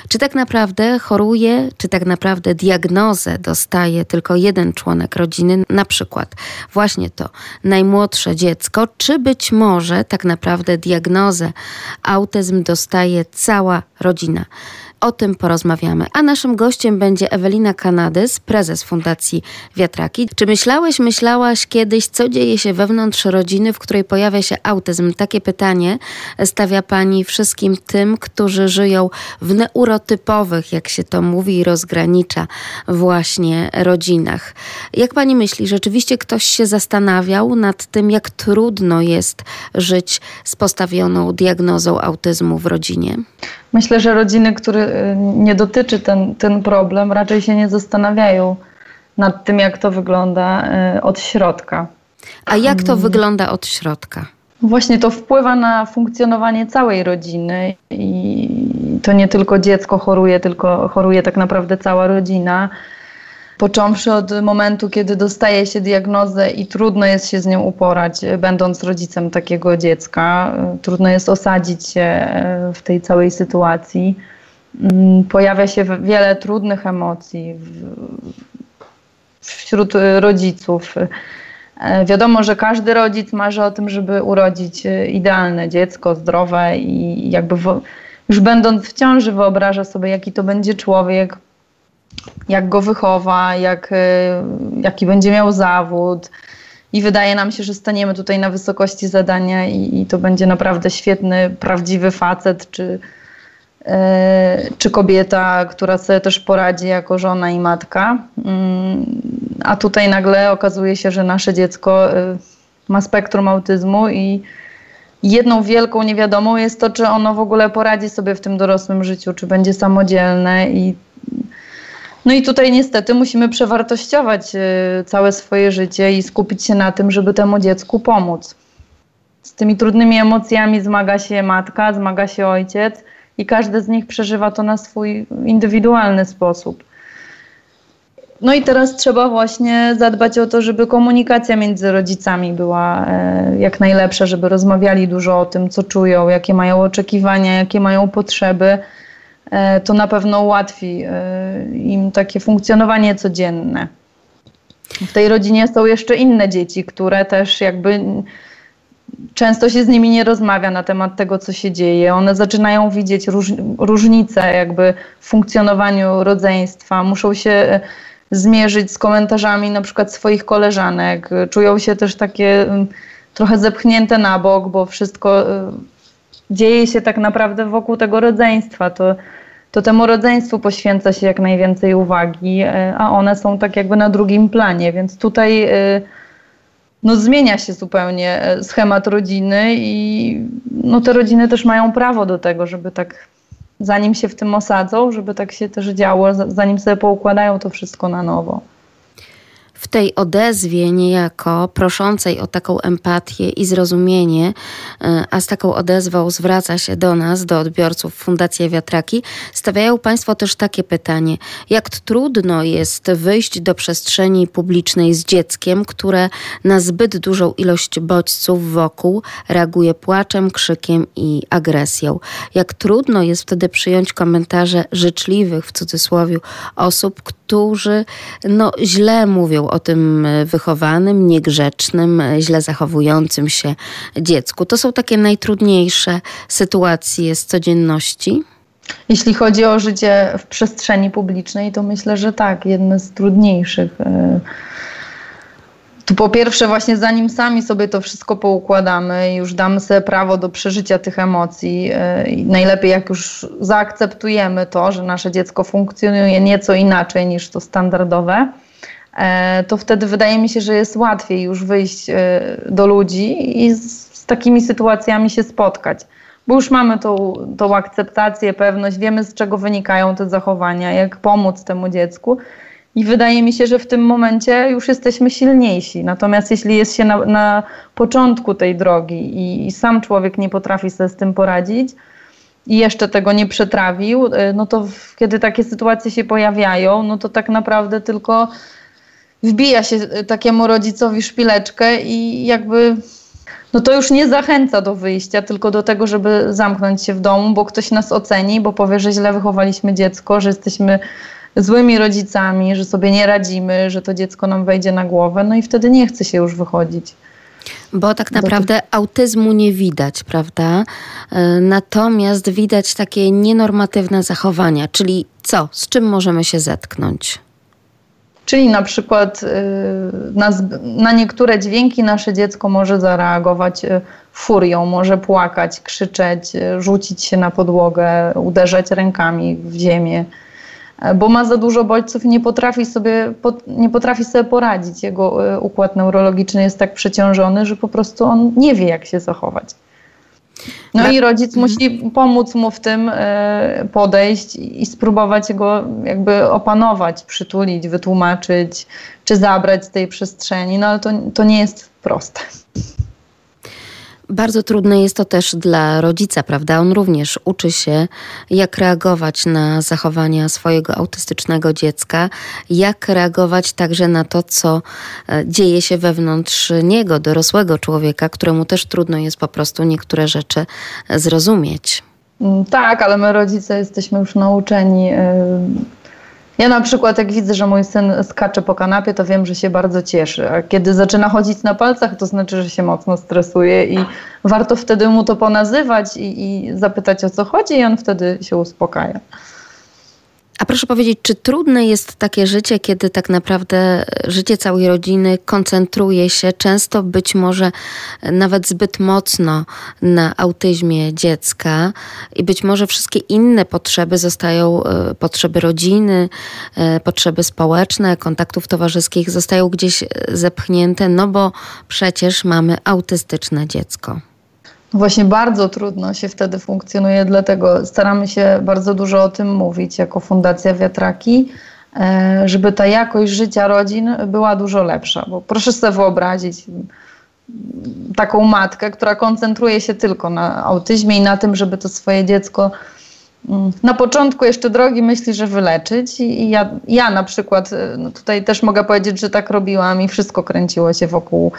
Czy tak naprawdę choruje, czy tak naprawdę diagnozę dostaje tylko jeden członek rodziny, na przykład właśnie to najmłodsze dziecko, czy być może tak naprawdę diagnozę autyzm dostaje cała rodzina? O tym porozmawiamy. A naszym gościem będzie Ewelina Kanadys, prezes Fundacji Wiatraki. Czy myślałeś, myślałaś kiedyś, co dzieje się wewnątrz rodziny, w której pojawia się autyzm? Takie pytanie stawia pani wszystkim tym, którzy żyją w neurotypowych, jak się to mówi rozgranicza, właśnie rodzinach. Jak pani myśli, rzeczywiście ktoś się zastanawiał nad tym, jak trudno jest żyć z postawioną diagnozą autyzmu w rodzinie? Myślę, że rodziny, które y, nie dotyczy ten, ten problem, raczej się nie zastanawiają nad tym, jak to wygląda y, od środka. A jak to wygląda od środka? Właśnie to wpływa na funkcjonowanie całej rodziny i to nie tylko dziecko choruje, tylko choruje tak naprawdę cała rodzina począwszy od momentu, kiedy dostaje się diagnozę i trudno jest się z nią uporać, będąc rodzicem takiego dziecka. Trudno jest osadzić się e, w tej całej sytuacji. Mm, pojawia się wiele trudnych emocji wśród rodziców. E, wiadomo, że każdy rodzic marzy o tym, żeby urodzić e, idealne dziecko, zdrowe i jakby już będąc w ciąży wyobraża sobie, jaki to będzie człowiek, jak go wychowa, jak, y, jaki będzie miał zawód, i wydaje nam się, że staniemy tutaj na wysokości zadania i, i to będzie naprawdę świetny, prawdziwy facet, czy, e, czy kobieta, która sobie też poradzi jako żona i matka. Mm, a tutaj nagle okazuje się, że nasze dziecko e, ma spektrum autyzmu i jedną wielką niewiadomą jest to, czy ono w ogóle poradzi sobie w tym dorosłym życiu, czy będzie samodzielne i no i tutaj niestety musimy przewartościować y, całe swoje życie i skupić się na tym, żeby temu dziecku pomóc. Z tymi trudnymi emocjami zmaga się matka, zmaga się ojciec i każdy z nich przeżywa to na swój indywidualny sposób. No i teraz trzeba właśnie zadbać o to, żeby komunikacja między rodzicami była e, jak najlepsza, żeby rozmawiali dużo o tym, co czują, jakie mają oczekiwania, jakie mają potrzeby to na pewno ułatwi e, im takie funkcjonowanie codzienne. W tej rodzinie są jeszcze inne dzieci, które też jakby często się z nimi nie rozmawia na temat tego, co się dzieje. One zaczynają widzieć róż, różnice jakby w funkcjonowaniu rodzeństwa, muszą się zmierzyć z komentarzami na przykład swoich koleżanek. Czują się też takie trochę zepchnięte na bok, bo wszystko e, dzieje się tak naprawdę wokół tego rodzeństwa. To to temu rodzeństwu poświęca się jak najwięcej uwagi, e, a one są tak jakby na drugim planie, więc tutaj e, no, zmienia się zupełnie e, schemat rodziny i no, te rodziny też mają prawo do tego, żeby tak zanim się w tym osadzą, żeby tak się też działo, zanim sobie poukładają to wszystko na nowo w tej odezwie niejako proszącej o taką empatię i zrozumienie, e, a z taką odezwą zwraca się do nas, do odbiorców Fundacji Wiatraki, stawiają Państwo też takie pytanie: jak trudno jest wyjść do przestrzeni publicznej z dzieckiem, które na zbyt dużą ilość bodźców wokół reaguje płaczem, krzykiem i agresją? Jak trudno jest wtedy przyjąć komentarze życzliwych w cudzysłowie osób, którzy no, źle mówią o tym wychowanym, niegrzecznym, źle zachowującym się dziecku. To są takie najtrudniejsze sytuacje z codzienności. Jeśli chodzi o życie w przestrzeni publicznej, to myślę, że tak, jedne z trudniejszych. E, tu po pierwsze, właśnie zanim sami sobie to wszystko poukładamy już damy sobie prawo do przeżycia tych emocji, e, najlepiej jak już zaakceptujemy to, że nasze dziecko funkcjonuje nieco inaczej niż to standardowe, e, to wtedy wydaje mi się, że jest łatwiej już wyjść e, do ludzi i z, z takimi sytuacjami się spotkać. Bo już mamy tą, tą akceptację, pewność, wiemy z czego wynikają te zachowania, jak pomóc temu dziecku. I wydaje mi się, że w tym momencie już jesteśmy silniejsi. Natomiast jeśli jest się na, na początku tej drogi i, i, sam człowiek nie potrafi sobie z tym poradzić i jeszcze tego nie przetrawił, y, no to w, kiedy takie sytuacje się pojawiają, no to tak naprawdę tylko wbija się y, takiemu rodzicowi szpileczkę i jakby no to już nie zachęca do wyjścia, tylko do tego, żeby zamknąć się w domu, bo ktoś nas oceni, bo powie, że źle wychowaliśmy dziecko, że jesteśmy złymi rodzicami, że sobie nie radzimy, że to dziecko nam wejdzie na głowę, no i wtedy nie chce się już wychodzić. Bo tak naprawdę autyzmu nie widać, prawda? E, natomiast widać takie nienormatywne zachowania, czyli co? Z czym możemy się zetknąć? Czyli na przykład y, na, na, niektóre dźwięki nasze dziecko może zareagować y, furią, może płakać, krzyczeć, y, rzucić się na podłogę, uderzać rękami w ziemię bo ma za dużo bodźców i nie potrafi sobie, nie potrafi sobie poradzić. Jego e, układ neurologiczny jest tak przeciążony, że po prostu on nie wie, jak się zachować. No i rodzic mhm. musi pomóc mu w tym e, podejść i spróbować go jakby opanować, przytulić, wytłumaczyć, czy zabrać z tej przestrzeni, no ale to, to nie jest proste. Bardzo trudne jest to też dla rodzica, prawda? On również uczy się, jak reagować na zachowania swojego autystycznego dziecka, jak reagować także na to, co e, dzieje się wewnątrz niego, dorosłego człowieka, któremu też trudno jest po prostu niektóre rzeczy zrozumieć. Mm, tak, ale my rodzice jesteśmy już nauczeni ja na przykład jak widzę, że mój syn skacze po kanapie, to wiem, że się bardzo cieszy. A kiedy zaczyna chodzić na palcach, to znaczy, że się mocno stresuje i warto wtedy mu to ponazywać i, i zapytać o co chodzi i on wtedy się uspokaja. A proszę powiedzieć, czy trudne jest takie życie, kiedy tak naprawdę życie całej rodziny koncentruje się często być może nawet zbyt mocno na autyzmie dziecka i być może wszystkie inne potrzeby zostają, e, potrzeby rodziny, e, potrzeby społeczne, kontaktów towarzyskich zostają gdzieś zepchnięte, no bo przecież mamy autystyczne dziecko. Właśnie bardzo trudno się wtedy funkcjonuje, dlatego staramy się bardzo dużo o tym mówić jako Fundacja Wiatraki, e, żeby ta jakość życia rodzin była dużo lepsza. Bo proszę sobie wyobrazić taką matkę, która koncentruje się tylko na autyzmie i na tym, żeby to swoje dziecko mm, na początku jeszcze drogi myśli, że wyleczyć. I ja, ja na przykład e, no tutaj też mogę powiedzieć, że tak robiłam i wszystko kręciło się wokół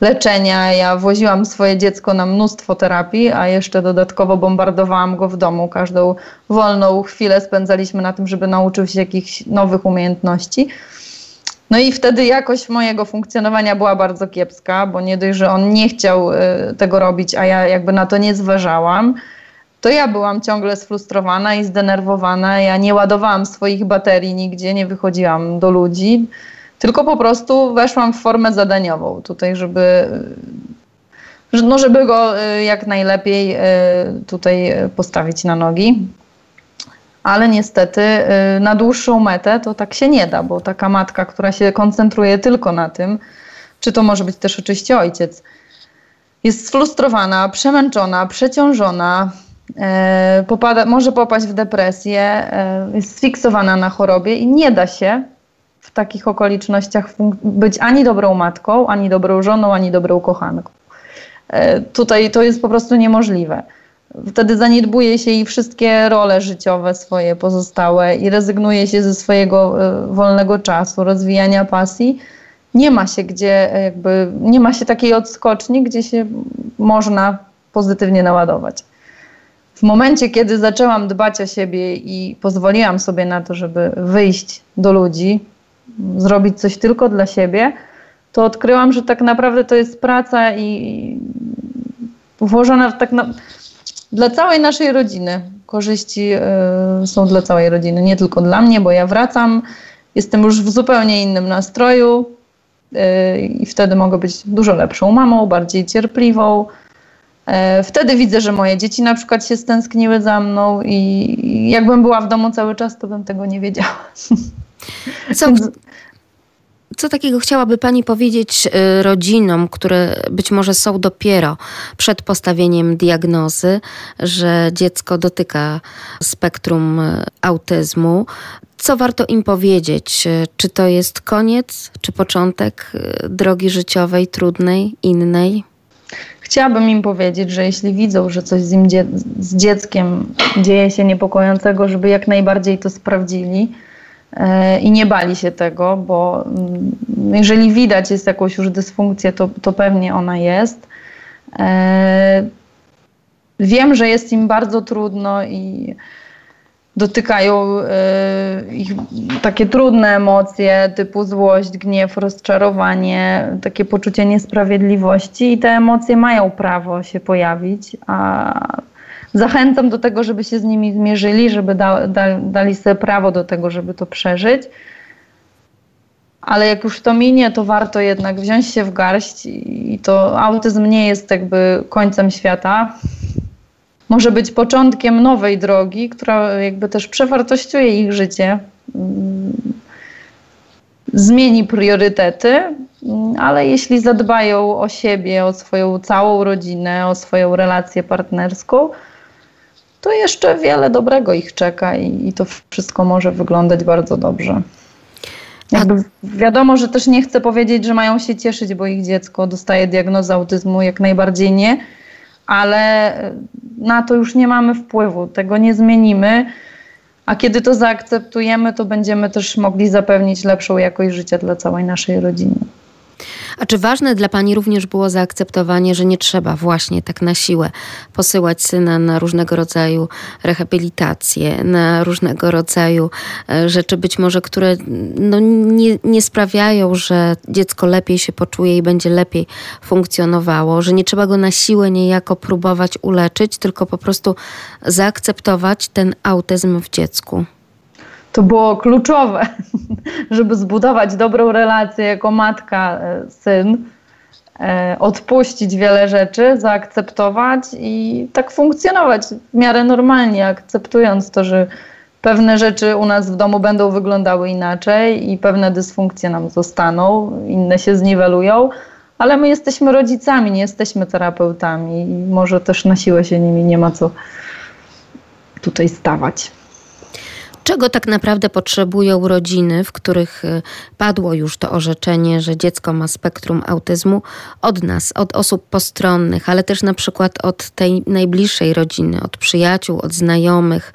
leczenia. Ja woziłam swoje dziecko na mnóstwo terapii, a jeszcze dodatkowo bombardowałam go w domu. Każdą wolną chwilę spędzaliśmy na tym, żeby nauczył się jakichś nowych umiejętności. No i wtedy jakość mojego funkcjonowania była bardzo kiepska, bo nie dość, że on nie chciał y, tego robić, a ja jakby na to nie zważałam, to ja byłam ciągle sfrustrowana i zdenerwowana. Ja nie ładowałam swoich baterii nigdzie, nie wychodziłam do ludzi tylko po prostu weszłam w formę zadaniową tutaj, żeby, no żeby go y, jak najlepiej y, tutaj postawić na nogi. Ale niestety y, na dłuższą metę to tak się nie da, bo taka matka, która się koncentruje tylko na tym, czy to może być też oczywiście ojciec, jest sfrustrowana, przemęczona, przeciążona, popada, może popaść w depresję, jest sfiksowana na chorobie i nie da się w takich okolicznościach być ani dobrą matką, ani dobrą żoną, ani dobrą kochanką. E, tutaj to jest po prostu niemożliwe. Wtedy zaniedbuje się i wszystkie role życiowe swoje pozostałe i rezygnuje się ze swojego e, wolnego czasu, rozwijania pasji. Nie ma się gdzie, e, jakby, nie ma się takiej odskoczni, gdzie się można pozytywnie naładować. W momencie, kiedy zaczęłam dbać o siebie i pozwoliłam sobie na to, żeby wyjść do ludzi, zrobić coś tylko dla siebie, to odkryłam, że tak naprawdę to jest praca i włożona tak na, dla całej naszej rodziny. Korzyści y, są dla całej rodziny, nie tylko dla mnie, bo ja wracam, jestem już w zupełnie innym nastroju y, i wtedy mogę być dużo lepszą mamą, bardziej cierpliwą. Y, wtedy widzę, że moje dzieci na przykład się stęskniły za mną i jakbym była w domu cały czas, to bym tego nie wiedziała. Co, co takiego chciałaby Pani powiedzieć y, rodzinom, które być może są dopiero przed postawieniem diagnozy, że dziecko dotyka spektrum y, autyzmu? Co warto im powiedzieć? Czy to jest koniec, czy początek y, drogi życiowej, trudnej, innej? Chciałabym im powiedzieć, że jeśli widzą, że coś z, im dzie z dzieckiem dzieje się niepokojącego, żeby jak najbardziej to sprawdzili E, i nie bali się tego, bo mm, jeżeli widać jest jakąś już dysfunkcję, to, to pewnie ona jest. E, wiem, że jest im bardzo trudno i dotykają e, ich takie trudne emocje typu złość, gniew, rozczarowanie, takie poczucie niesprawiedliwości i te emocje mają prawo się pojawić, a zachęcam do tego, żeby się z nimi zmierzyli, żeby da, da, dali sobie prawo do tego, żeby to przeżyć. Ale jak już to minie, to warto jednak wziąć się w garść i to autyzm nie jest jakby końcem świata. Może być początkiem nowej drogi, która jakby też przewartościuje ich życie, mm, zmieni priorytety, mm, ale jeśli zadbają o siebie, o swoją całą rodzinę, o swoją relację partnerską, to jeszcze wiele dobrego ich czeka i, i to wszystko może wyglądać bardzo dobrze. Jakby wiadomo, że też nie chcę powiedzieć, że mają się cieszyć, bo ich dziecko dostaje diagnozę autyzmu, jak najbardziej nie, ale na to już nie mamy wpływu, tego nie zmienimy. A kiedy to zaakceptujemy, to będziemy też mogli zapewnić lepszą jakość życia dla całej naszej rodziny. A czy ważne dla Pani również było zaakceptowanie, że nie trzeba właśnie tak na siłę posyłać syna na różnego rodzaju rehabilitacje, na różnego rodzaju e, rzeczy, być może, które no, nie, nie sprawiają, że dziecko lepiej się poczuje i będzie lepiej funkcjonowało, że nie trzeba go na siłę niejako próbować uleczyć, tylko po prostu zaakceptować ten autyzm w dziecku? To było kluczowe, żeby zbudować dobrą relację jako matka, e, syn, e, odpuścić wiele rzeczy, zaakceptować i tak funkcjonować w miarę normalnie, akceptując to, że pewne rzeczy u nas w domu będą wyglądały inaczej i pewne dysfunkcje nam zostaną, inne się zniwelują, ale my jesteśmy rodzicami, nie jesteśmy terapeutami i może też na siłę się nimi nie ma co tutaj stawać. Czego tak naprawdę potrzebują rodziny, w których y, padło już to orzeczenie, że dziecko ma spektrum autyzmu od nas, od osób postronnych, ale też na przykład od tej najbliższej rodziny, od przyjaciół, od znajomych.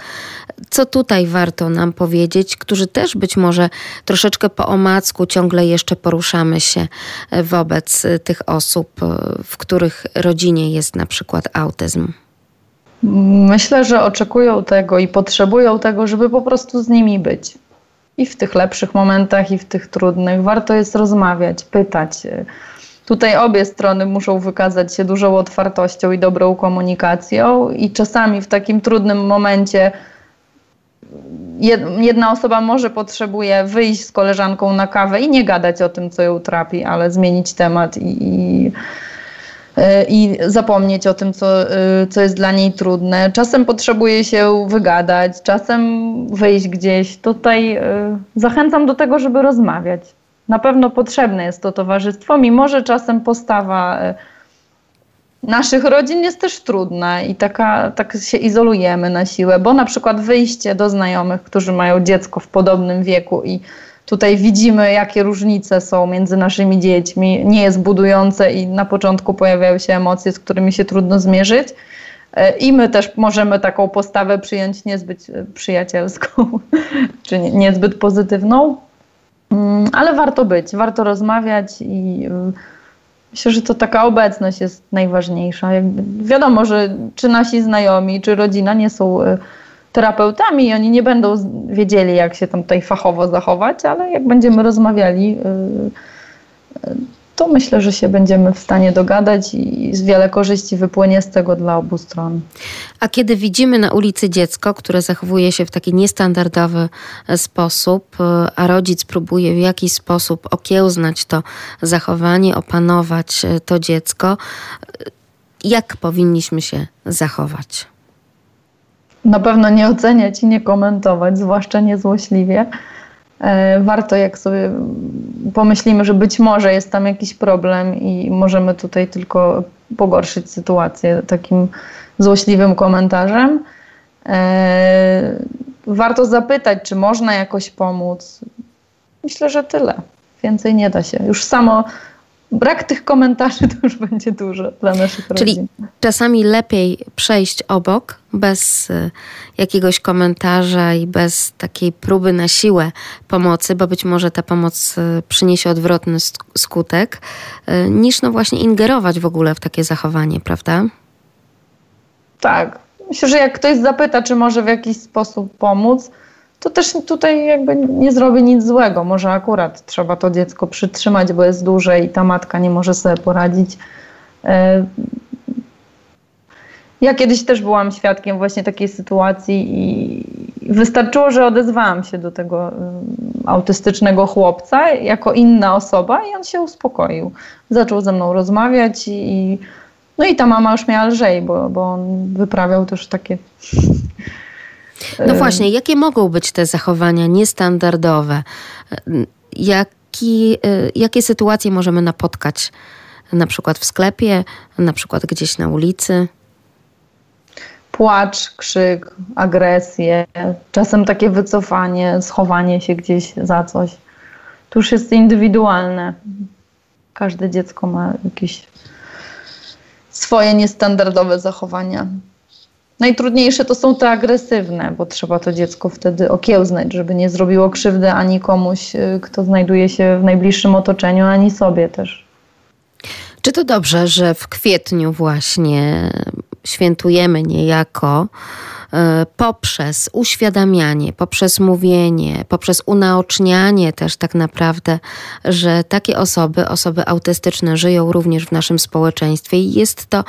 Co tutaj warto nam powiedzieć, którzy też być może troszeczkę po omacku ciągle jeszcze poruszamy się y, wobec y, tych osób, w których rodzinie jest na przykład autyzm? Myślę, że oczekują tego i potrzebują tego, żeby po prostu z nimi być. I w tych lepszych momentach, i w tych trudnych. Warto jest rozmawiać, pytać. Tutaj obie strony muszą wykazać się dużą otwartością i dobrą komunikacją, i czasami w takim trudnym momencie jedna osoba może potrzebuje wyjść z koleżanką na kawę i nie gadać o tym, co ją trapi, ale zmienić temat i, i i zapomnieć o tym, co, y, co jest dla niej trudne. Czasem potrzebuje się wygadać, czasem wyjść gdzieś. Tutaj y, zachęcam do tego, żeby rozmawiać. Na pewno potrzebne jest to towarzystwo, mimo że czasem postawa y, naszych rodzin jest też trudna i taka, tak się izolujemy na siłę, bo na przykład wyjście do znajomych, którzy mają dziecko w podobnym wieku i Tutaj widzimy, jakie różnice są między naszymi dziećmi. Nie jest budujące i na początku pojawiają się emocje, z którymi się trudno zmierzyć. E, I my też możemy taką postawę przyjąć niezbyt e, przyjacielską, czy niezbyt pozytywną, mm, ale warto być, warto rozmawiać i e, myślę, że to taka obecność jest najważniejsza. Wiadomo, że czy nasi znajomi, czy rodzina nie są terapeutami i oni nie będą wiedzieli, jak się tam tutaj fachowo zachować, ale jak będziemy rozmawiali, y, y, to myślę, że się będziemy w stanie dogadać i wiele korzyści wypłynie z tego dla obu stron. A kiedy widzimy na ulicy dziecko, które zachowuje się w taki niestandardowy e, sposób, e, a rodzic próbuje w jakiś sposób okiełznać to zachowanie, opanować e, to dziecko, jak powinniśmy się zachować? Na pewno nie oceniać i nie komentować, zwłaszcza niezłośliwie. E, warto, jak sobie pomyślimy, że być może jest tam jakiś problem i możemy tutaj tylko pogorszyć sytuację takim złośliwym komentarzem. E, warto zapytać, czy można jakoś pomóc. Myślę, że tyle. Więcej nie da się. Już samo brak tych komentarzy to już będzie dużo dla naszych Czyli rodzin. Czyli czasami lepiej przejść obok bez y, jakiegoś komentarza i bez takiej próby na siłę pomocy, bo być może ta pomoc y, przyniesie odwrotny skutek, y, niż no właśnie ingerować w ogóle w takie zachowanie, prawda? Tak. Myślę, że jak ktoś zapyta, czy może w jakiś sposób pomóc, to też tutaj jakby nie zrobi nic złego. Może akurat trzeba to dziecko przytrzymać, bo jest duże i ta matka nie może sobie poradzić. E, ja kiedyś też byłam świadkiem właśnie takiej sytuacji i wystarczyło, że odezwałam się do tego autystycznego chłopca jako inna osoba i on się uspokoił. Zaczął ze mną rozmawiać i no i ta mama już miała lżej, bo, bo on wyprawiał też takie no właśnie, jakie mogą być te zachowania niestandardowe? Jaki, y, jakie sytuacje możemy napotkać na przykład w sklepie, na przykład gdzieś na ulicy? Płacz, krzyk, agresję, czasem takie wycofanie, schowanie się gdzieś za coś. To już jest indywidualne. Każde dziecko ma jakieś swoje niestandardowe zachowania. Najtrudniejsze to są te agresywne, bo trzeba to dziecko wtedy okiełznać, żeby nie zrobiło krzywdy ani komuś, y, kto znajduje się w najbliższym otoczeniu, ani sobie też. Czy to dobrze, że w kwietniu właśnie świętujemy niejako e, poprzez uświadamianie, poprzez mówienie, poprzez unaocznianie też tak naprawdę, że takie osoby, osoby autystyczne żyją również w naszym społeczeństwie i jest to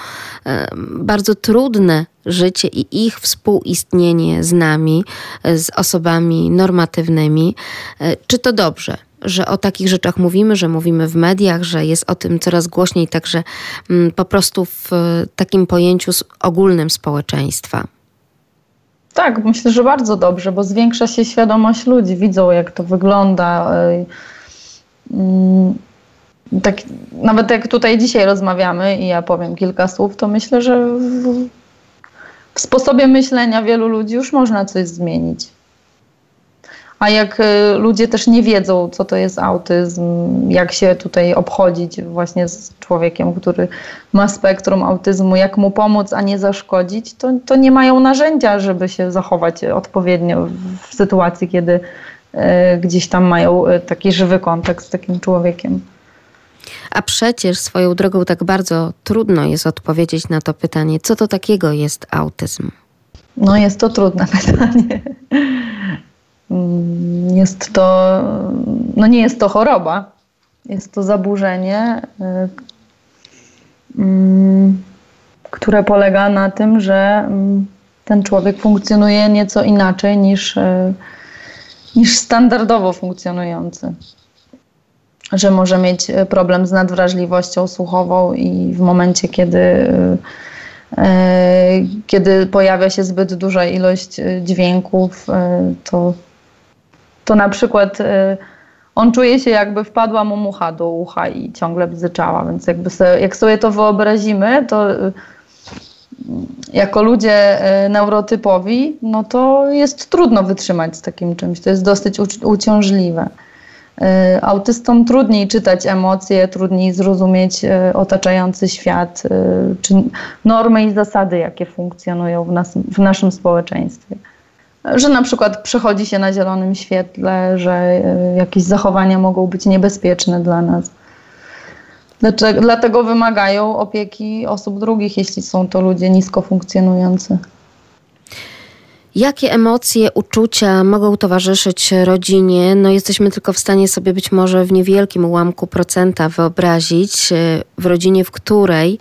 e, bardzo trudne życie i ich współistnienie z nami, z osobami normatywnymi. E, czy to dobrze? Że o takich rzeczach mówimy, że mówimy w mediach, że jest o tym coraz głośniej, także mm, po prostu w takim pojęciu ogólnym społeczeństwa. Tak, myślę, że bardzo dobrze, bo zwiększa się świadomość ludzi, widzą jak to wygląda. Mm, tak, nawet jak tutaj dzisiaj rozmawiamy i ja powiem kilka słów, to myślę, że w, w sposobie myślenia wielu ludzi już można coś zmienić. A jak y, ludzie też nie wiedzą, co to jest autyzm, jak się tutaj obchodzić właśnie z człowiekiem, który ma spektrum autyzmu, jak mu pomóc, a nie zaszkodzić, to, to nie mają narzędzia, żeby się zachować odpowiednio w sytuacji, kiedy y, gdzieś tam mają y, taki żywy kontakt z takim człowiekiem. A przecież swoją drogą tak bardzo trudno jest odpowiedzieć na to pytanie, co to takiego jest autyzm? No jest to trudne pytanie. Jest to, no nie jest to choroba, jest to zaburzenie, y, mm, które polega na tym, że mm, ten człowiek funkcjonuje nieco inaczej niż, y, niż standardowo funkcjonujący. Że może mieć problem z nadwrażliwością słuchową i w momencie, kiedy, y, kiedy pojawia się zbyt duża ilość dźwięków, to to na przykład y, on czuje się jakby wpadła mu mucha do ucha i ciągle bzyczała, więc jakby sobie, jak sobie to wyobrazimy, to y, jako ludzie y, neurotypowi, no to jest trudno wytrzymać z takim czymś, to jest dosyć uciążliwe. Autystom trudniej czytać emocje, trudniej zrozumieć otaczający świat, czy normy i zasady, jakie funkcjonują w, nas, w naszym społeczeństwie że na przykład przechodzi się na zielonym świetle, że e, jakieś zachowania mogą być niebezpieczne dla nas. Dlatego wymagają opieki osób drugich, jeśli są to ludzie nisko funkcjonujący. Jakie emocje, uczucia mogą towarzyszyć rodzinie? No, jesteśmy tylko w stanie sobie być może w niewielkim ułamku procenta wyobrazić, e, w rodzinie, w której.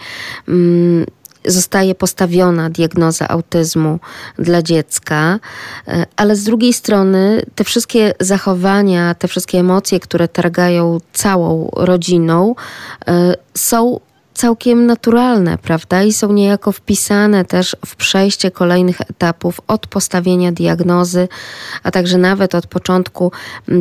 Mm, zostaje postawiona diagnoza autyzmu dla dziecka, e, ale z drugiej strony te wszystkie zachowania, te wszystkie emocje, które targają całą rodziną, e, są całkiem naturalne, prawda? I są niejako wpisane też w przejście kolejnych etapów od postawienia diagnozy, a także nawet od początku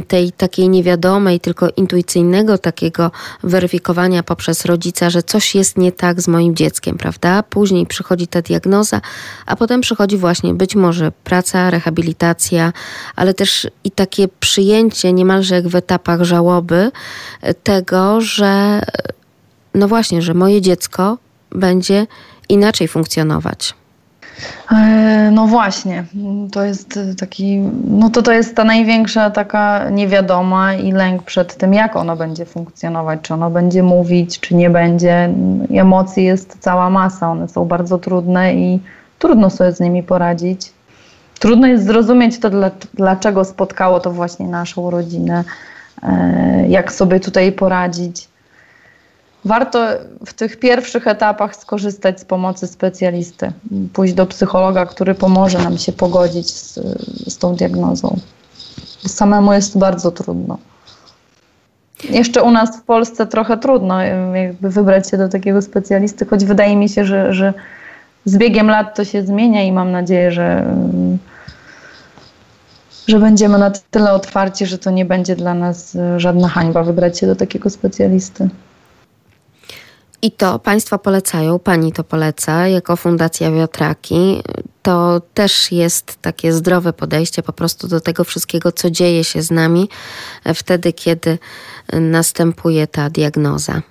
tej takiej niewiadomej, tylko intuicyjnego takiego weryfikowania poprzez rodzica, że coś jest nie tak z moim dzieckiem, prawda? Później przychodzi ta diagnoza, a potem przychodzi właśnie być może praca, rehabilitacja, ale też i takie przyjęcie niemalże jak w etapach żałoby tego, że no właśnie, że moje dziecko będzie inaczej funkcjonować. E, no właśnie, to jest taki, no to to jest ta największa taka niewiadoma i lęk przed tym, jak ono będzie funkcjonować, czy ono będzie mówić, czy nie będzie. Emocji jest cała masa, one są bardzo trudne i trudno sobie z nimi poradzić. Trudno jest zrozumieć to, dlaczego spotkało to właśnie naszą rodzinę, e, jak sobie tutaj poradzić warto w tych pierwszych etapach skorzystać z pomocy specjalisty, pójść do psychologa, który pomoże nam się pogodzić z, z tą diagnozą. Samemu jest bardzo trudno. Jeszcze u nas w Polsce trochę trudno jakby wybrać się do takiego specjalisty, choć wydaje mi się, że, że z biegiem lat to się zmienia i mam nadzieję, że, że będziemy na tyle otwarci, że to nie będzie dla nas żadna hańba wybrać się do takiego specjalisty. I to Państwo polecają, Pani to poleca jako Fundacja Wiatraki. To też jest takie zdrowe podejście po prostu do tego wszystkiego, co dzieje się z nami wtedy, kiedy następuje ta diagnoza.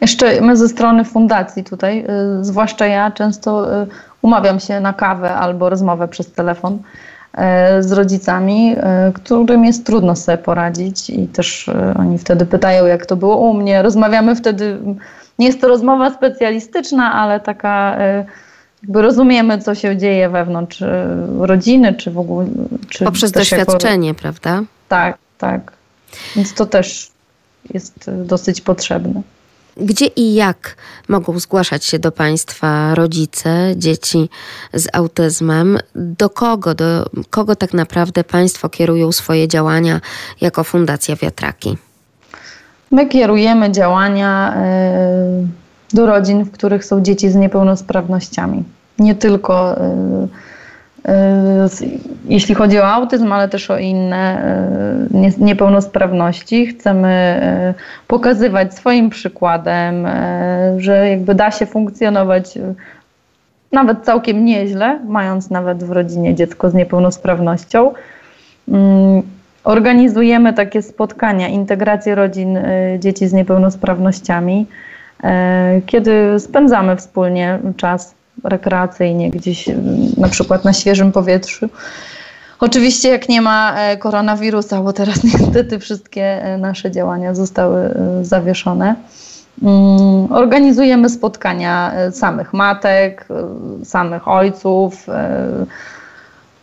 Jeszcze my ze strony fundacji tutaj, y, zwłaszcza ja często y, umawiam się na kawę albo rozmowę przez telefon y, z rodzicami, którym jest trudno sobie poradzić i też oni wtedy pytają, jak to było u mnie. Rozmawiamy wtedy nie jest to rozmowa specjalistyczna, ale taka, e, jakby rozumiemy, co się dzieje wewnątrz rodziny, czy w ogóle. Czy Poprzez doświadczenie, jako... prawda? Tak, tak. Więc to też jest dosyć potrzebne. Gdzie i jak mogą zgłaszać się do Państwa rodzice dzieci z autyzmem? Do kogo, do kogo tak naprawdę Państwo kierują swoje działania jako Fundacja Wiatraki? My kierujemy działania e, do rodzin, w których są dzieci z niepełnosprawnościami. Nie tylko e, e, jeśli chodzi o autyzm, ale też o inne niepełnosprawności. Chcemy pokazywać swoim przykładem, że jakby da się funkcjonować nawet całkiem nieźle, mając nawet w rodzinie dziecko z niepełnosprawnością. Organizujemy takie spotkania, integrację rodzin y, dzieci z niepełnosprawnościami, y, kiedy spędzamy wspólnie czas rekreacyjnie gdzieś, y, na przykład na świeżym powietrzu. Oczywiście, jak nie ma e, koronawirusa, bo teraz niestety wszystkie e, nasze działania zostały e, zawieszone. Mm, organizujemy spotkania samych matek, samych ojców,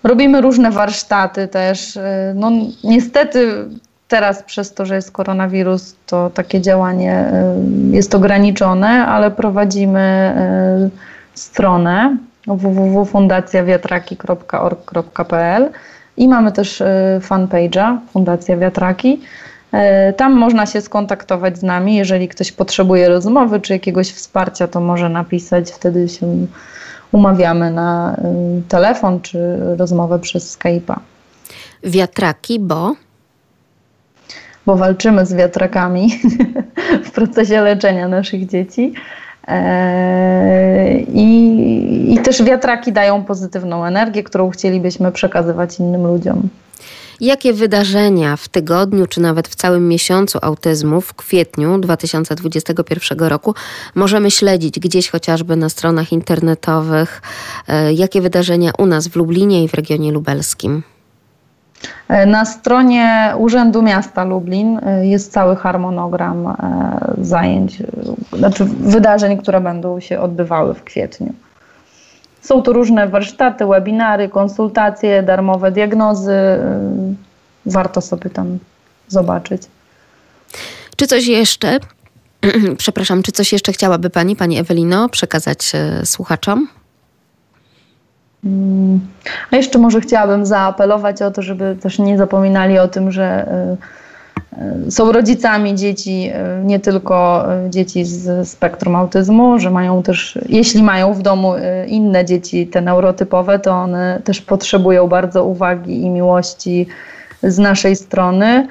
Robimy różne warsztaty też. Y, no, niestety teraz przez to, że jest koronawirus, to takie działanie y, jest ograniczone, ale prowadzimy y, stronę www.fundacjawiatraki.org.pl i mamy też fanpage'a Fundacja Wiatraki. Tam można się skontaktować z nami, jeżeli ktoś potrzebuje rozmowy czy jakiegoś wsparcia, to może napisać, wtedy się umawiamy na y, telefon czy rozmowę przez Skype'a. Wiatraki, bo? Bo walczymy z wiatrakami w procesie leczenia naszych dzieci. E, I, I też wiatraki dają pozytywną energię, którą chcielibyśmy przekazywać innym ludziom. Jakie wydarzenia w tygodniu, czy nawet w całym miesiącu autyzmu w kwietniu 2021 roku możemy śledzić gdzieś chociażby na stronach internetowych? E, jakie wydarzenia u nas w Lublinie i w regionie lubelskim? E, na stronie Urzędu Miasta Lublin e, jest cały harmonogram zajęć, znaczy wydarzeń, które będą się odbywały w kwietniu. Są to różne warsztaty, webinary, konsultacje, darmowe diagnozy. Warto sobie tam zobaczyć. Czy coś jeszcze, przepraszam, czy coś jeszcze chciałaby Pani, Pani Ewelino, przekazać e, słuchaczom? Mm, a jeszcze może chciałabym zaapelować o to, żeby też nie zapominali o tym, że e, są rodzicami dzieci, e, nie tylko e, dzieci z spektrum autyzmu, że mają też, jeśli mają w domu e, inne dzieci, te neurotypowe, to one też potrzebują bardzo uwagi i miłości z naszej strony.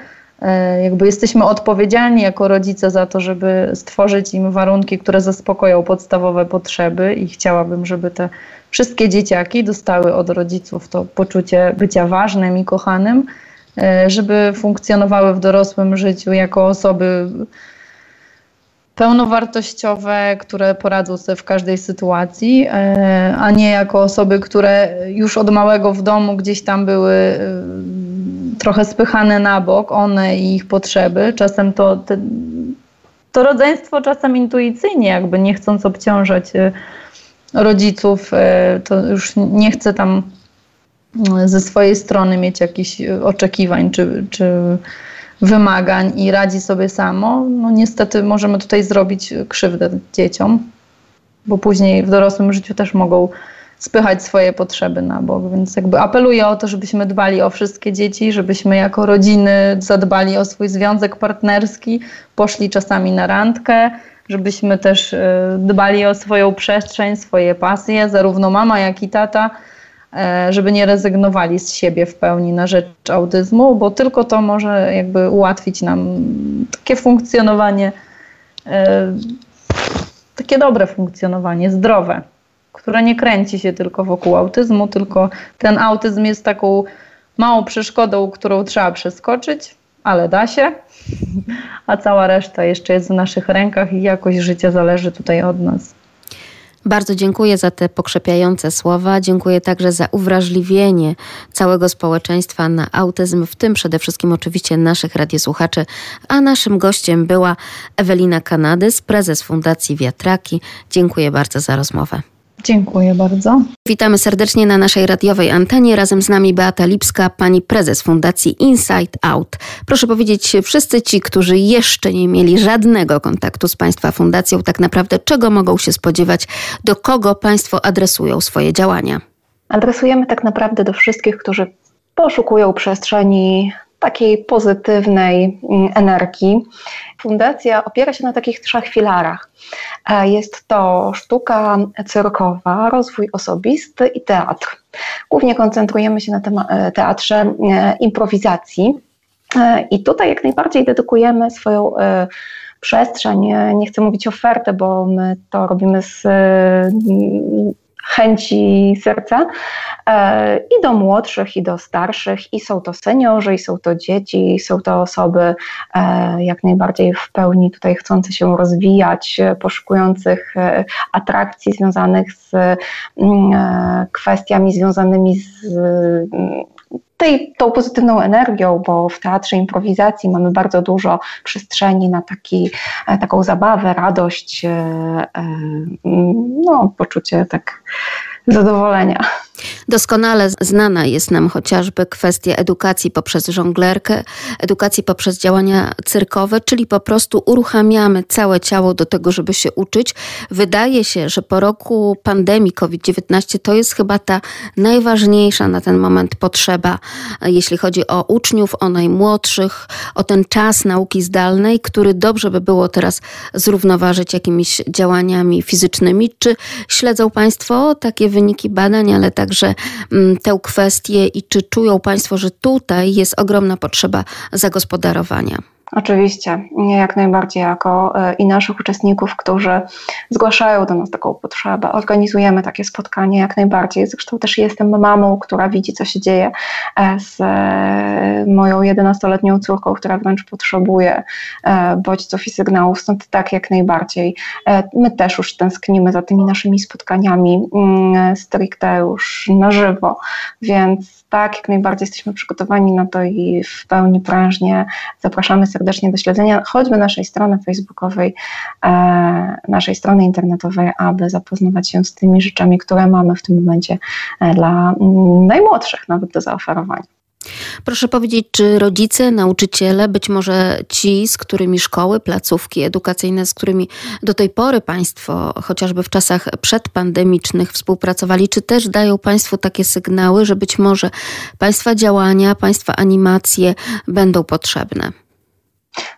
Jakby jesteśmy odpowiedzialni jako rodzice za to, żeby stworzyć im warunki, które zaspokoją podstawowe potrzeby i chciałabym, żeby te wszystkie dzieciaki dostały od rodziców to poczucie bycia ważnym i kochanym E, żeby funkcjonowały w dorosłym życiu jako osoby pełnowartościowe, które poradzą sobie w każdej sytuacji, e, a nie jako osoby, które już od małego w domu gdzieś tam były e, trochę spychane na bok, one i ich potrzeby. Czasem to, te, to rodzeństwo, czasem intuicyjnie, jakby nie chcąc obciążać rodziców, to już nie chce tam ze swojej strony mieć jakichś oczekiwań czy, czy wymagań i radzi sobie samo, no niestety możemy tutaj zrobić krzywdę dzieciom, bo później w dorosłym życiu też mogą spychać swoje potrzeby na bok. Więc jakby apeluję o to, żebyśmy dbali o wszystkie dzieci, żebyśmy jako rodziny zadbali o swój związek partnerski, poszli czasami na randkę, żebyśmy też e, dbali o swoją przestrzeń, swoje pasje, zarówno mama, jak i tata E, żeby nie rezygnowali z siebie w pełni na rzecz autyzmu, bo tylko to może jakby ułatwić nam takie funkcjonowanie, e, takie dobre funkcjonowanie, zdrowe, które nie kręci się tylko wokół autyzmu, tylko ten autyzm jest taką małą przeszkodą, którą trzeba przeskoczyć, ale da się, a cała reszta jeszcze jest w naszych rękach i jakość życia zależy tutaj od nas. Bardzo dziękuję za te pokrzepiające słowa. Dziękuję także za uwrażliwienie całego społeczeństwa na autyzm, w tym przede wszystkim oczywiście naszych radiosłuchaczy. A naszym gościem była Ewelina Kanadys, prezes Fundacji Wiatraki. Dziękuję bardzo za rozmowę. Dziękuję bardzo. Witamy serdecznie na naszej radiowej antenie. Razem z nami Beata Lipska, pani prezes Fundacji Inside Out. Proszę powiedzieć, wszyscy ci, którzy jeszcze nie mieli żadnego kontaktu z Państwa fundacją, tak naprawdę czego mogą się spodziewać, do kogo Państwo adresują swoje działania? Adresujemy tak naprawdę do wszystkich, którzy poszukują przestrzeni takiej pozytywnej mm, energii. Fundacja opiera się na takich trzech filarach. E, jest to sztuka cyrkowa, rozwój osobisty i teatr. Głównie koncentrujemy się na e, teatrze e, improwizacji. I tutaj jak najbardziej dedykujemy swoją przestrzeń, nie chcę mówić ofertę, bo my to robimy z chęci serca e, i do młodszych, i do starszych, i są to seniorzy, i są to dzieci, i są to osoby e, jak najbardziej w pełni tutaj chcące się rozwijać, poszukujących e, atrakcji związanych z mm, kwestiami związanymi z tej, tą pozytywną energią, bo w teatrze improwizacji mamy bardzo dużo przestrzeni na taki, e, taką zabawę, radość, e, e, no, poczucie tak zadowolenia. Doskonale znana jest nam chociażby kwestia edukacji poprzez żonglerkę, edukacji poprzez działania cyrkowe, czyli po prostu uruchamiamy całe ciało do tego, żeby się uczyć. Wydaje się, że po roku pandemii COVID-19 to jest chyba ta najważniejsza na ten moment potrzeba, jeśli chodzi o uczniów, o najmłodszych, o ten czas nauki zdalnej, który dobrze by było teraz zrównoważyć jakimiś działaniami fizycznymi. Czy śledzą Państwo takie wyniki badań, ale także mm, tę kwestię i czy czują Państwo, że tutaj jest ogromna potrzeba zagospodarowania? Oczywiście, jak najbardziej jako e, i naszych uczestników, którzy zgłaszają do nas taką potrzebę. Organizujemy takie spotkanie jak najbardziej. Zresztą też jestem mamą, która widzi, co się dzieje e, z e, moją 11-letnią córką, która wręcz potrzebuje bodźców i sygnałów, stąd tak jak najbardziej. My też już tęsknimy za tymi naszymi spotkaniami mm, stricte już na żywo, więc tak, jak najbardziej jesteśmy przygotowani na to i w pełni prężnie zapraszamy serdecznie do śledzenia choćby naszej strony facebookowej, e, naszej strony internetowej, aby zapoznawać się z tymi rzeczami, które mamy w tym momencie e, dla najmłodszych nawet do zaoferowania. Proszę powiedzieć, czy rodzice, nauczyciele, być może ci, z którymi szkoły, placówki edukacyjne, z którymi do tej pory Państwo, chociażby w czasach przedpandemicznych, współpracowali, czy też dają Państwu takie sygnały, że być może Państwa działania, Państwa animacje będą potrzebne?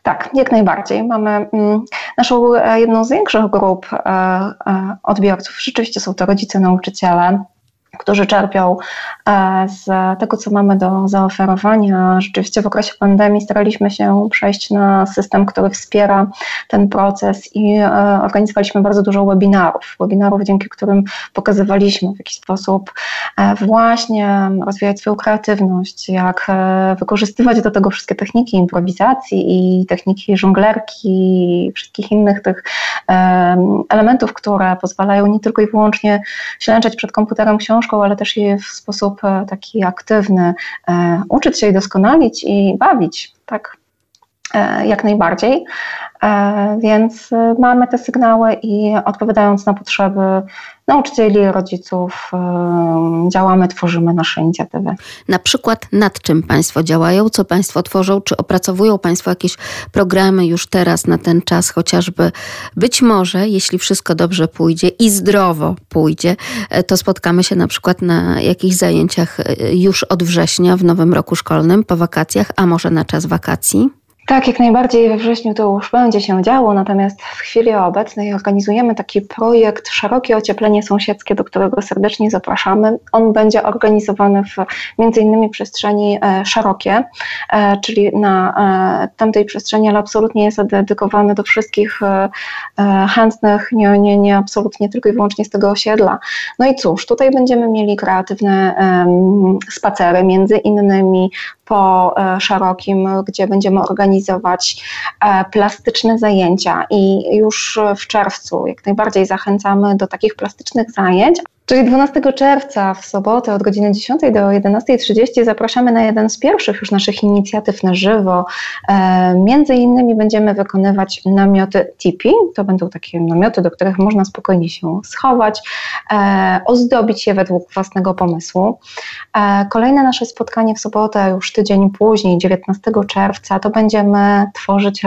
Tak, jak najbardziej. Mamy mm, naszą e, jedną z większych grup e, e, odbiorców. Rzeczywiście są to rodzice, nauczyciele którzy czerpią e, z tego, co mamy do zaoferowania. Rzeczywiście w okresie pandemii staraliśmy się przejść na system, który wspiera ten proces i e, organizowaliśmy bardzo dużo webinarów. Webinarów, dzięki którym pokazywaliśmy w jaki sposób e, właśnie rozwijać swoją kreatywność, jak wykorzystywać do tego wszystkie techniki improwizacji i techniki żonglerki i wszystkich innych tych elementów, które pozwalają nie tylko i wyłącznie ślęczeć przed komputerem książki, książką, ale też je w sposób e, taki aktywny e, uczyć się i doskonalić i bawić, tak? E, jak najbardziej. Więc mamy te sygnały i odpowiadając na potrzeby nauczycieli, rodziców, działamy, tworzymy nasze inicjatywy. Na przykład nad czym Państwo działają, co Państwo tworzą, czy opracowują Państwo jakieś programy już teraz na ten czas, chociażby być może, jeśli wszystko dobrze pójdzie i zdrowo pójdzie, e, to spotkamy się na przykład na jakichś zajęciach e, już od września w nowym roku szkolnym, po wakacjach, a może na czas wakacji? Tak, jak najbardziej we wrześniu to już będzie się działo, natomiast w chwili obecnej organizujemy taki projekt Szerokie Ocieplenie Sąsiedzkie, do którego serdecznie zapraszamy. On będzie organizowany w innymi przestrzeni e, szerokie, e, czyli na e, tamtej przestrzeni, ale absolutnie jest dedykowany do wszystkich chętnych, nie, nie, nie absolutnie tylko i wyłącznie z tego osiedla. No i cóż, tutaj będziemy mieli kreatywne spacery, między innymi po szerokim, gdzie będziemy organizować organizować e, plastyczne zajęcia i już w czerwcu jak najbardziej zachęcamy do takich plastycznych zajęć. Czyli 12 czerwca w sobotę od godziny 10 do 11.30 zapraszamy na jeden z pierwszych już naszych inicjatyw na żywo. E, między innymi będziemy wykonywać namioty tipi. To będą takie namioty, do których można spokojnie się schować, e, ozdobić je według własnego pomysłu. E, kolejne nasze spotkanie w sobotę, już tydzień później, 19 czerwca, to będziemy tworzyć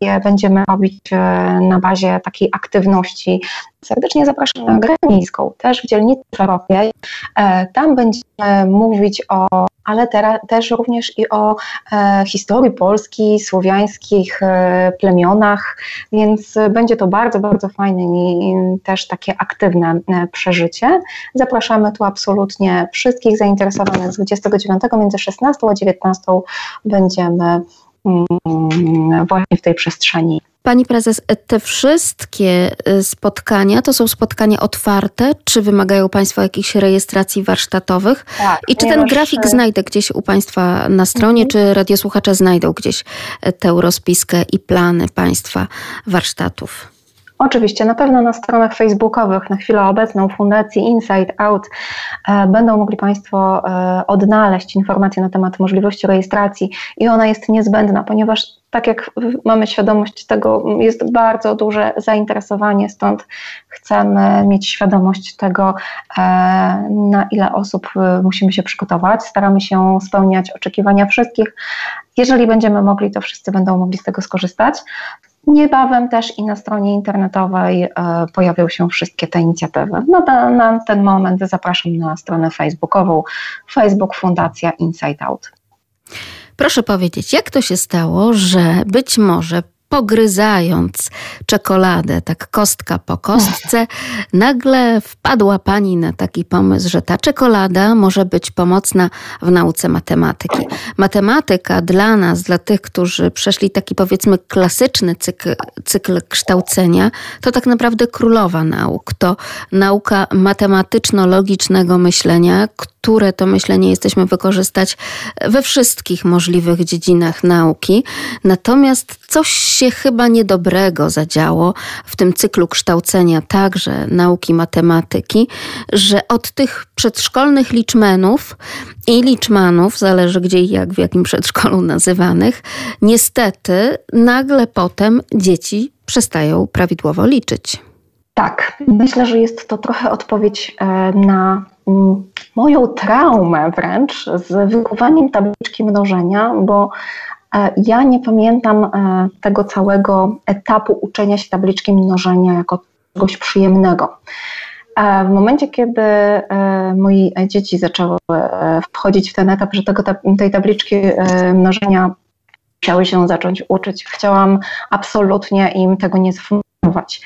je będziemy robić e, na bazie takiej aktywności. Serdecznie zapraszam na grę miejską, też w dzielnicy Żarowiej. E, tam będziemy mówić o, ale teraz też również i o e, historii Polski, słowiańskich plemionach, więc będzie to bardzo, bardzo fajne i też takie aktywne przeżycie. Zapraszamy tu absolutnie wszystkich zainteresowanych z 29 między 16 a 19 będziemy właśnie w tej przestrzeni. Pani prezes, te wszystkie y, spotkania to są spotkania otwarte, czy wymagają Państwo jakichś rejestracji warsztatowych? Tak, I czy ten grafik znajdę gdzieś u Państwa na stronie, mhm. czy radiosłuchacze znajdą gdzieś e, tę rozpiskę i plany Państwa warsztatów? Oczywiście, na pewno na stronach facebookowych na chwilę obecną Fundacji Inside Out e, będą mogli Państwo e, odnaleźć informacje na temat możliwości rejestracji i ona jest niezbędna, ponieważ tak jak mamy świadomość tego, jest bardzo duże zainteresowanie, stąd chcemy mieć świadomość tego, e, na ile osób musimy się przygotować. Staramy się spełniać oczekiwania wszystkich. Jeżeli będziemy mogli, to wszyscy będą mogli z tego skorzystać. Niebawem też i na stronie internetowej e, pojawią się wszystkie te inicjatywy. No na, na ten moment zapraszam na stronę facebookową Facebook Fundacja Inside Out. Proszę powiedzieć, jak to się stało, że być może pogryzając czekoladę, tak kostka po kostce, nagle wpadła pani na taki pomysł, że ta czekolada może być pomocna w nauce matematyki. Matematyka dla nas, dla tych, którzy przeszli taki powiedzmy klasyczny cykl, cykl kształcenia, to tak naprawdę królowa nauk. To nauka matematyczno-logicznego myślenia, które to myślenie jesteśmy wykorzystać we wszystkich możliwych dziedzinach nauki. Natomiast coś się chyba niedobrego zadziało w tym cyklu kształcenia także nauki matematyki, że od tych przedszkolnych liczmenów i liczmanów, zależy gdzie i jak, w jakim przedszkolu nazywanych, niestety nagle potem dzieci przestają prawidłowo liczyć. Tak, myślę, że jest to trochę odpowiedź e, na mm, moją traumę wręcz z wykuwaniem tabliczki mnożenia, bo ja nie pamiętam e, tego całego etapu uczenia się tabliczki mnożenia jako czegoś przyjemnego. W momencie, kiedy moje dzieci zaczęły wchodzić w ten etap, że tego, tej tabliczki mnożenia chciały się zacząć uczyć, chciałam absolutnie im tego nie zfundować.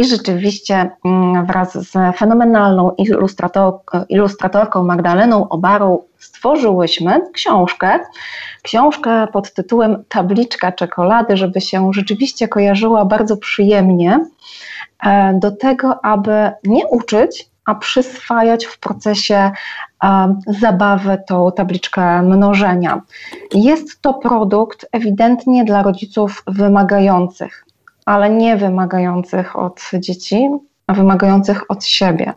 I rzeczywiście mm, wraz z fenomenalną ilustrator, ilustratorką Magdaleną Obarą stworzyłyśmy książkę. Książkę pod tytułem Tabliczka czekolady, żeby się rzeczywiście kojarzyła bardzo przyjemnie e, do tego, aby nie uczyć, a przyswajać w procesie e, zabawy tą tabliczkę mnożenia. Jest to produkt ewidentnie dla rodziców wymagających ale nie wymagających od dzieci, a wymagających od siebie.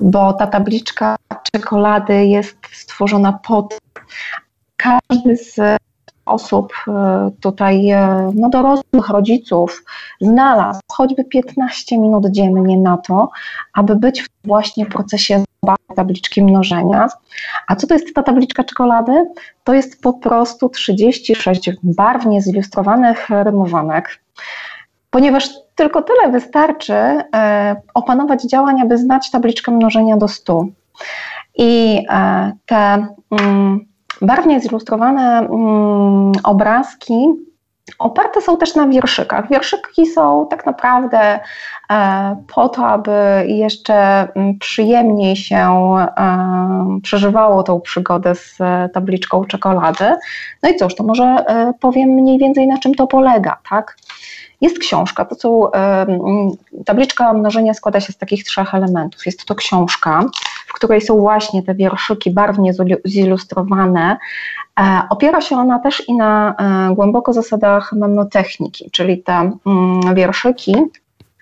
Bo ta tabliczka czekolady jest stworzona pod każdy z osób e, tutaj, e, no dorosłych rodziców, znalazł choćby 15 minut dziennie na to, aby być w właśnie procesie tabliczki mnożenia. A co to jest ta tabliczka czekolady? To jest po prostu 36 barwnie zilustrowanych rymowanek ponieważ tylko tyle wystarczy e, opanować działania, by znać tabliczkę mnożenia do 100. I e, te mm, barwnie zilustrowane mm, obrazki oparte są też na wierszykach. Wierszyki są tak naprawdę e, po to, aby jeszcze mm, przyjemniej się przeżywało tą przygodę z tabliczką czekolady. No i cóż, to może powiem mniej więcej na czym to polega, tak? Jest książka, to są, tabliczka mnożenia składa się z takich trzech elementów. Jest to książka, w której są właśnie te wierszyki barwnie zilustrowane. E, opiera się ona też i na e, głęboko zasadach memnotechniki, czyli te mm, wierszyki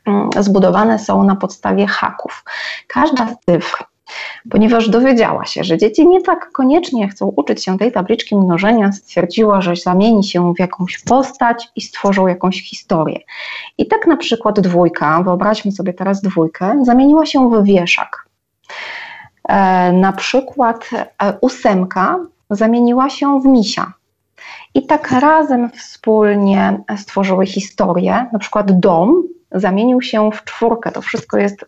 mm, zbudowane są na podstawie haków. Każda z cyfr ponieważ dowiedziała się, że dzieci nie tak koniecznie chcą uczyć się tej tabliczki mnożenia, stwierdziła, że zamieni się w jakąś postać i stworzą jakąś historię. I tak na przykład dwójka, wyobraźmy sobie teraz dwójkę, zamieniła się w wieszak. E, na przykład e, ósemka zamieniła się w misia. I tak razem wspólnie stworzyły historię, na przykład dom zamienił się w czwórkę. To wszystko jest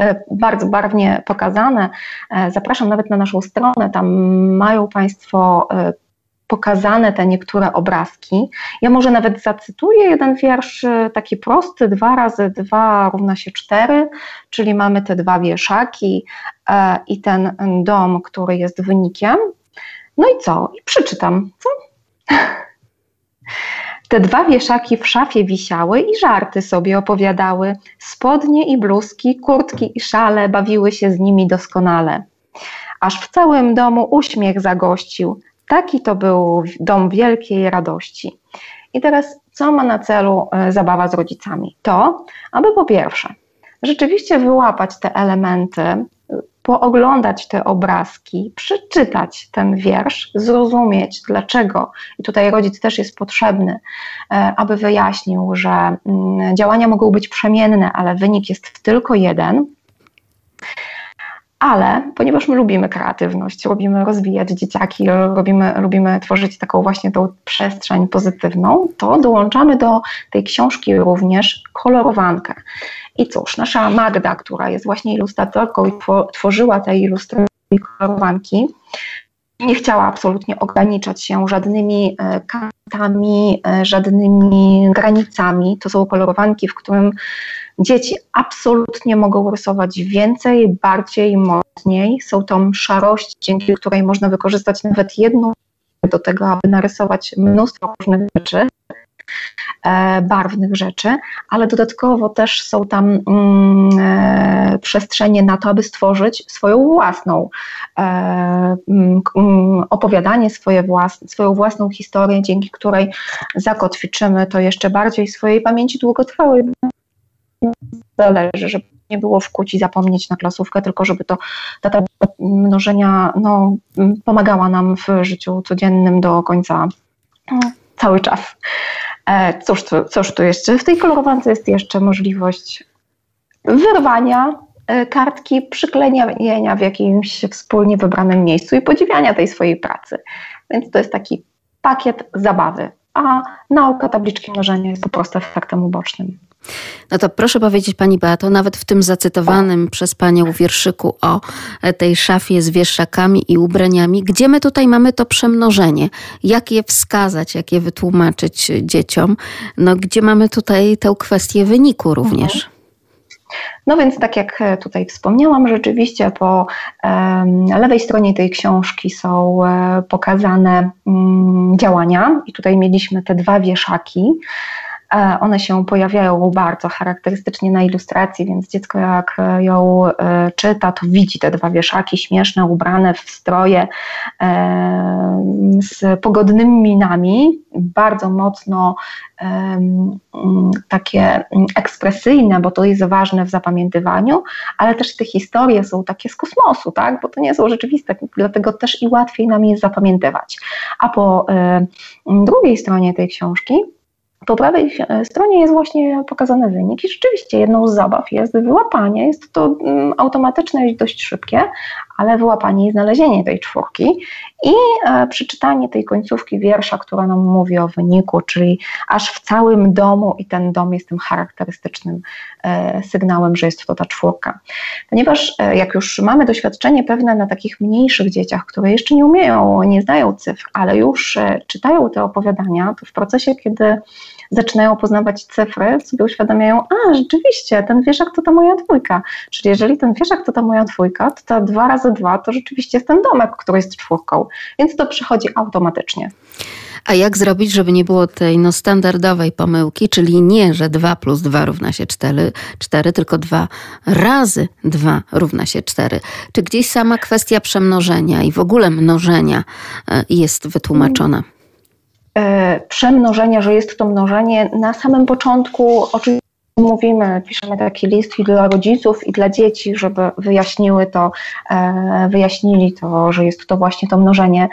e, bardzo barwnie pokazane. E, zapraszam nawet na naszą stronę, tam mają Państwo e, pokazane te niektóre obrazki. Ja może nawet zacytuję jeden wiersz taki prosty, dwa razy dwa równa się cztery, czyli mamy te dwa wieszaki i ten dom, który jest wynikiem. No i co? I przeczytam. Co? Te dwa wieszaki w szafie wisiały i żarty sobie opowiadały. Spodnie i bluzki, kurtki i szale bawiły się z nimi doskonale. Aż w całym domu uśmiech zagościł. Taki to był dom wielkiej radości. I teraz, co ma na celu e, zabawa z rodzicami? To, aby po pierwsze, rzeczywiście wyłapać te elementy pooglądać te obrazki, przeczytać ten wiersz, zrozumieć dlaczego, i tutaj rodzic też jest potrzebny, e, aby wyjaśnił, że mm, działania mogą być przemienne, ale wynik jest tylko jeden. Ale ponieważ my lubimy kreatywność, lubimy rozwijać dzieciaki, lubimy, lubimy tworzyć taką właśnie tą przestrzeń pozytywną, to dołączamy do tej książki również kolorowankę. I cóż, nasza Magda, która jest właśnie ilustratorką i tworzyła te ilustracje kolorowanki, nie chciała absolutnie ograniczać się żadnymi e, kantami, e, żadnymi granicami. To są kolorowanki, w którym dzieci absolutnie mogą rysować więcej, bardziej, mocniej. Są to szarość, dzięki której można wykorzystać nawet jedną do tego, aby narysować mnóstwo różnych rzeczy. E, barwnych rzeczy, ale dodatkowo też są tam mm, e, przestrzenie na to, aby stworzyć swoją własną e, mm, mm, opowiadanie, swoje własne, swoją własną historię, dzięki której zakotwiczymy to jeszcze bardziej w swojej pamięci długotrwałej. Zależy, żeby nie było wkuć i zapomnieć na klasówkę, tylko żeby to ta mnożenia no, pomagała nam w życiu codziennym do końca cały czas. E, cóż, cóż tu jeszcze? W tej kolorowance jest jeszcze możliwość wyrwania e, kartki, przyklejenia w jakimś wspólnie wybranym miejscu i podziwiania tej swojej pracy. Więc to jest taki pakiet zabawy, a nauka tabliczki mnożenia jest po prostu efektem ubocznym. No to proszę powiedzieć Pani Beato, nawet w tym zacytowanym przez Panią wierszyku o tej szafie z wieszakami i ubraniami, gdzie my tutaj mamy to przemnożenie? Jak je wskazać, jak je wytłumaczyć dzieciom? No gdzie mamy tutaj tę kwestię wyniku również? Mhm. No więc tak jak tutaj wspomniałam, rzeczywiście po lewej stronie tej książki są e, pokazane mm, działania i tutaj mieliśmy te dwa wieszaki. E, one się pojawiają bardzo charakterystycznie na ilustracji, więc dziecko jak ją e, czyta, to widzi te dwa wieszaki śmieszne, ubrane w stroje e, z pogodnymi minami, bardzo mocno takie ekspresyjne, bo to jest ważne w zapamiętywaniu, ale też te historie są takie z kosmosu, tak? bo to nie są rzeczywiste, dlatego też i łatwiej nam je zapamiętywać. A po drugiej stronie tej książki po prawej e, stronie jest właśnie pokazany wynik i rzeczywiście jedną z zabaw jest wyłapanie. Jest to mm, automatyczne i dość szybkie, ale wyłapanie i znalezienie tej czwórki i e, przeczytanie tej końcówki wiersza, która nam mówi o wyniku, czyli aż w całym domu i ten dom jest tym charakterystycznym e, sygnałem, że jest to ta czwórka. Ponieważ e, jak już mamy doświadczenie pewne na takich mniejszych dzieciach, które jeszcze nie umieją, nie znają cyfr, ale już czytają te opowiadania, to w procesie, kiedy zaczynają poznawać cyfry, sobie uświadamiają, a rzeczywiście, ten wieszak to ta moja dwójka. Czyli jeżeli ten wieszak to ta moja dwójka, to ta dwa razy dwa to rzeczywiście jest ten domek, który jest czwórką. Więc to przychodzi automatycznie. A jak zrobić, żeby nie było tej no, standardowej pomyłki, czyli nie, że 2 plus 2 równa się 4, 4, tylko 2 razy 2 równa się 4. Czy gdzieś sama kwestia przemnożenia i w ogóle mnożenia e, jest wytłumaczona? E, przemnożenia, że jest to mnożenie na samym początku oczywiście mówimy, piszemy taki list i dla rodziców, i dla dzieci, żeby wyjaśniły to, e, wyjaśnili to, że jest to właśnie to mnożenie.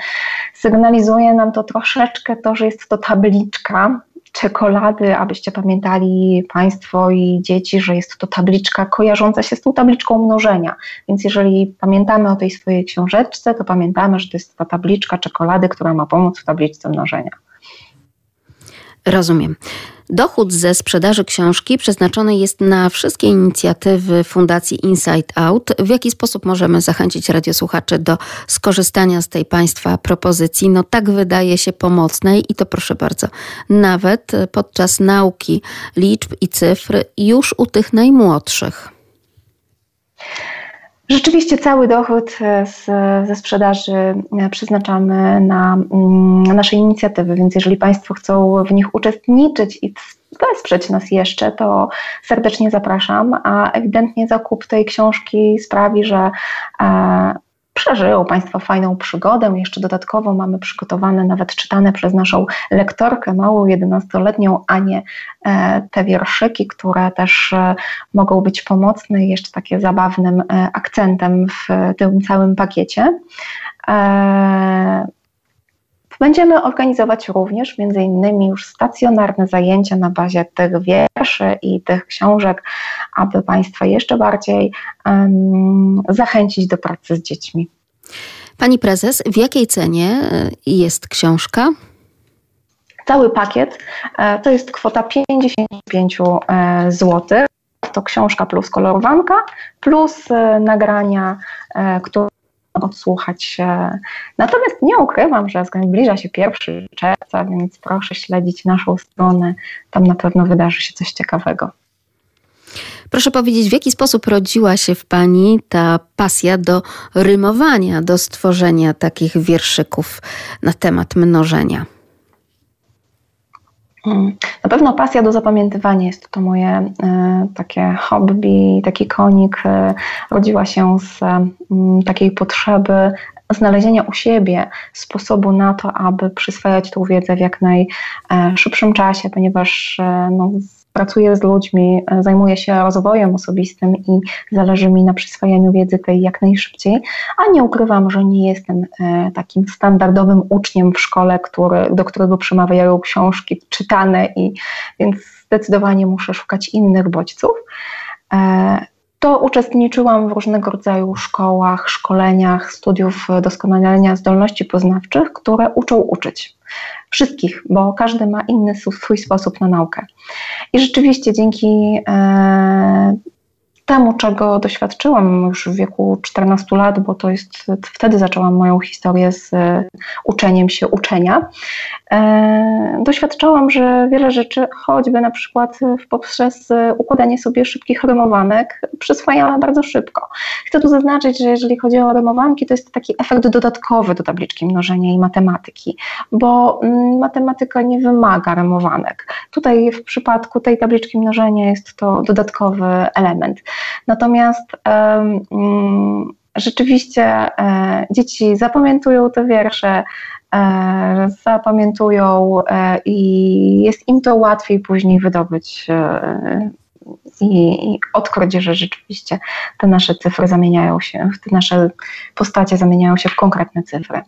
Sygnalizuje nam to troszeczkę to, że jest to tabliczka, czekolady, abyście pamiętali Państwo i dzieci, że jest to tabliczka kojarząca się z tą tabliczką mnożenia. Więc jeżeli pamiętamy o tej swojej książeczce, to pamiętamy, że to jest ta tabliczka czekolady, która ma pomóc w tabliczce mnożenia. Rozumiem. Dochód ze sprzedaży książki przeznaczony jest na wszystkie inicjatywy Fundacji Inside Out. W jaki sposób możemy zachęcić radiosłuchaczy do skorzystania z tej Państwa propozycji? No tak wydaje się pomocnej i to proszę bardzo, nawet podczas nauki liczb i cyfr już u tych najmłodszych. Rzeczywiście cały dochód e, z, ze sprzedaży e, przeznaczamy na, mm, na nasze inicjatywy, więc jeżeli Państwo chcą w nich uczestniczyć i wesprzeć nas jeszcze, to serdecznie zapraszam, a ewidentnie zakup tej książki sprawi, że przeżyją Państwo fajną przygodę. Jeszcze dodatkowo mamy przygotowane, nawet czytane przez naszą lektorkę, małą, 11-letnią Anię, e, te wierszyki, które też e, mogą być pomocne jeszcze takie zabawnym e, akcentem w tym całym pakiecie. Będziemy organizować również między innymi już stacjonarne zajęcia na bazie tych wierszy i tych książek, aby Państwa jeszcze bardziej um, zachęcić do pracy z dziećmi. Pani prezes, w jakiej cenie e, jest książka? Cały pakiet e, to jest kwota 55 e, zł. To książka plus kolorowanka, plus nagrania, które odsłuchać. Natomiast nie ukrywam, że zbliża się 1 czerwca, więc proszę śledzić naszą stronę. Tam na pewno wydarzy się coś ciekawego. Proszę powiedzieć, w jaki sposób rodziła się w Pani ta pasja do rymowania, do stworzenia takich wierszyków na temat mnożenia? Mm. Na pewno pasja do zapamiętywania jest to moje e, takie hobby, taki konik. E, rodziła się z e, takiej potrzeby znalezienia u siebie sposobu na to, aby przyswajać tą wiedzę w jak najszybszym czasie, ponieważ no, pracuję z ludźmi, e, zajmuję się rozwojem osobistym i zależy mi na przyswajaniu wiedzy tej jak najszybciej, a nie ukrywam, że nie jestem e, takim standardowym uczniem w szkole, który, do którego przemawiają książki czytane i więc zdecydowanie muszę szukać innych bodźców. E, to uczestniczyłam w różnego rodzaju szkołach, szkoleniach, studiów doskonalenia zdolności poznawczych, które uczą uczyć wszystkich, bo każdy ma inny swój sposób na naukę. I rzeczywiście dzięki e, temu, czego doświadczyłam już w wieku 14 lat, bo to jest wtedy zaczęłam moją historię z e, uczeniem się uczenia. E, doświadczałam, że wiele rzeczy, choćby na przykład poprzez układanie sobie szybkich rymowanek, przyswajałam bardzo szybko. Chcę tu zaznaczyć, że jeżeli chodzi o rymowanki, to jest taki efekt dodatkowy do tabliczki mnożenia i matematyki, bo mm, matematyka nie wymaga rymowanek. Tutaj w przypadku tej tabliczki mnożenia jest to dodatkowy element. Natomiast um, rzeczywiście e, dzieci zapamiętują te wiersze, e, zapamiętują e, i jest im to łatwiej później wydobyć i, odkryć, że rzeczywiście te nasze cyfry zamieniają się, te nasze postacie zamieniają się w konkretne cyfry.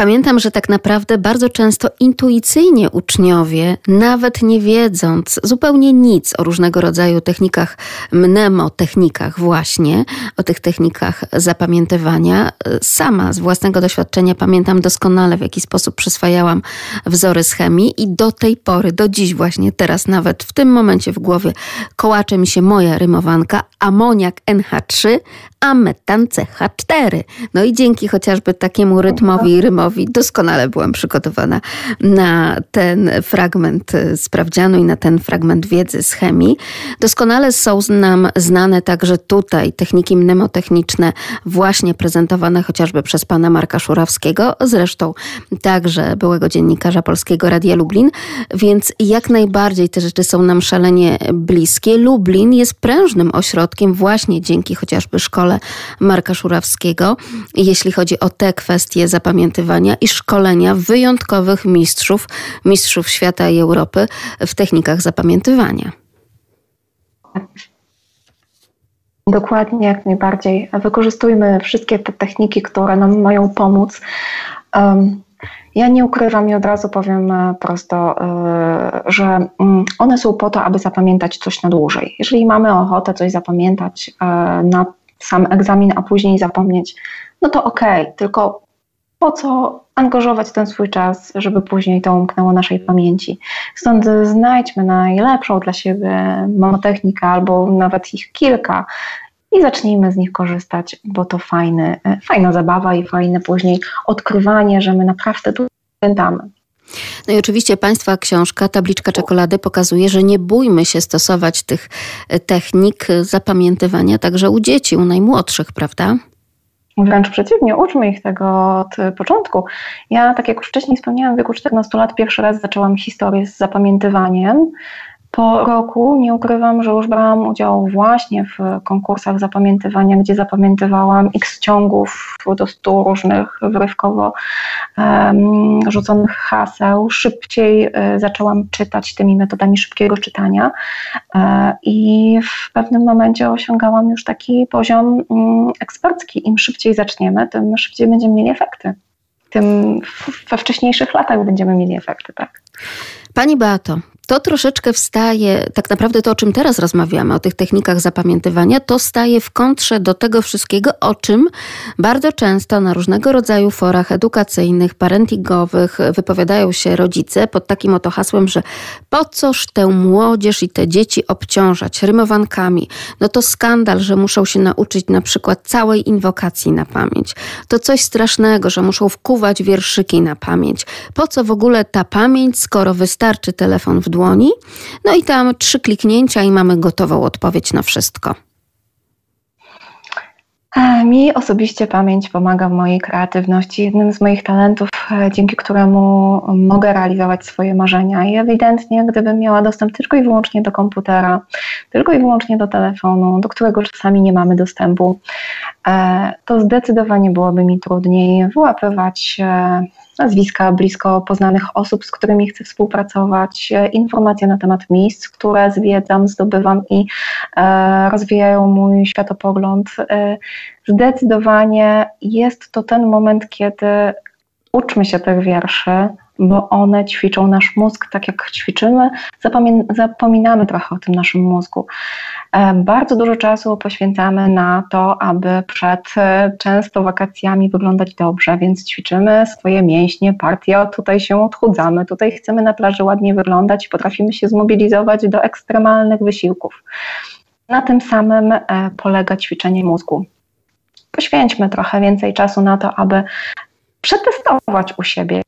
Pamiętam, że tak naprawdę bardzo często intuicyjnie uczniowie, nawet nie wiedząc zupełnie nic o różnego rodzaju technikach, mnemotechnikach właśnie, o tych technikach zapamiętywania, sama z własnego doświadczenia pamiętam doskonale, w jaki sposób przyswajałam wzory z chemii i do tej pory, do dziś właśnie, teraz nawet w tym momencie w głowie kołacze mi się moja rymowanka amoniak NH3, a metan CH4. No i dzięki chociażby takiemu rytmowi i rymowi doskonale byłam przygotowana na ten fragment sprawdzianu i na ten fragment wiedzy z chemii. Doskonale są nam znane także tutaj techniki mnemotechniczne właśnie prezentowane chociażby przez pana Marka Szurawskiego, zresztą także byłego dziennikarza Polskiego Radia Lublin, więc jak najbardziej te rzeczy są nam szalenie bliskie. Lublin jest prężnym ośrodkiem właśnie dzięki chociażby szkole szkole Marka Szurawskiego, jeśli chodzi o te kwestie zapamiętywania i szkolenia wyjątkowych mistrzów, mistrzów świata i Europy w technikach zapamiętywania. Dokładnie, jak najbardziej. Wykorzystujmy wszystkie te techniki, które nam mają pomóc. Um, ja nie ukrywam i od razu powiem e, prosto, e, że mm, one są po to, aby zapamiętać coś na dłużej. Jeżeli mamy ochotę coś zapamiętać e, na sam egzamin, a później zapomnieć, no to okej, okay, tylko po co angażować ten swój czas, żeby później to umknęło naszej pamięci. Stąd znajdźmy najlepszą dla siebie monotechnikę albo nawet ich kilka i zacznijmy z nich korzystać, bo to fajny, fajna zabawa i fajne później odkrywanie, że my naprawdę tu pamiętamy. No i oczywiście Państwa książka, tabliczka czekolady pokazuje, że nie bójmy się stosować tych technik zapamiętywania także u dzieci, u najmłodszych, prawda? Wręcz przeciwnie, uczmy ich tego od początku. Ja, tak jak już wcześniej wspomniałam, w wieku 14 lat pierwszy raz zaczęłam historię z zapamiętywaniem. Po roku nie ukrywam, że już brałam udział właśnie w konkursach zapamiętywania, gdzie zapamiętywałam x ciągów do stu różnych wyrywkowo um, rzuconych haseł. Szybciej e, zaczęłam czytać tymi metodami szybkiego czytania e, i w pewnym momencie osiągałam już taki poziom um, ekspercki. Im szybciej zaczniemy, tym szybciej będziemy mieli efekty. Tym we wcześniejszych latach będziemy mieli efekty, tak. Pani Beato, to troszeczkę wstaje, tak naprawdę to, o czym teraz rozmawiamy, o tych technikach zapamiętywania, to staje w kontrze do tego wszystkiego, o czym bardzo często na różnego rodzaju forach edukacyjnych, parentingowych wypowiadają się rodzice pod takim oto hasłem, że po coż tę młodzież i te dzieci obciążać rymowankami? No to skandal, że muszą się nauczyć na przykład całej inwokacji na pamięć. To coś strasznego, że muszą wkuwać wierszyki na pamięć. Po co w ogóle ta pamięć, skoro wystarczy telefon w dłoni? No i tam trzy kliknięcia i mamy gotową odpowiedź na wszystko. E, mi osobiście pamięć pomaga w mojej kreatywności. Jednym z moich talentów, e, dzięki któremu mogę realizować swoje marzenia. I ewidentnie, gdybym miała dostęp tylko i wyłącznie do komputera, tylko i wyłącznie do telefonu, do którego czasami nie mamy dostępu, e, to zdecydowanie byłoby mi trudniej wyłapywać nazwiska blisko poznanych osób, z którymi chcę współpracować, e, informacje na temat miejsc, które zwiedzam, zdobywam i e, rozwijają mój światopogląd. E, zdecydowanie jest to ten moment, kiedy uczmy się tych wierszy, bo one ćwiczą nasz mózg tak jak ćwiczymy, zapominamy trochę o tym naszym mózgu. Bardzo dużo czasu poświęcamy na to, aby przed e, często wakacjami wyglądać dobrze, więc ćwiczymy swoje mięśnie, partie, tutaj się odchudzamy, tutaj chcemy na plaży ładnie wyglądać, potrafimy się zmobilizować do ekstremalnych wysiłków. Na tym samym e, polega ćwiczenie mózgu. Poświęćmy trochę więcej czasu na to, aby przetestować u siebie,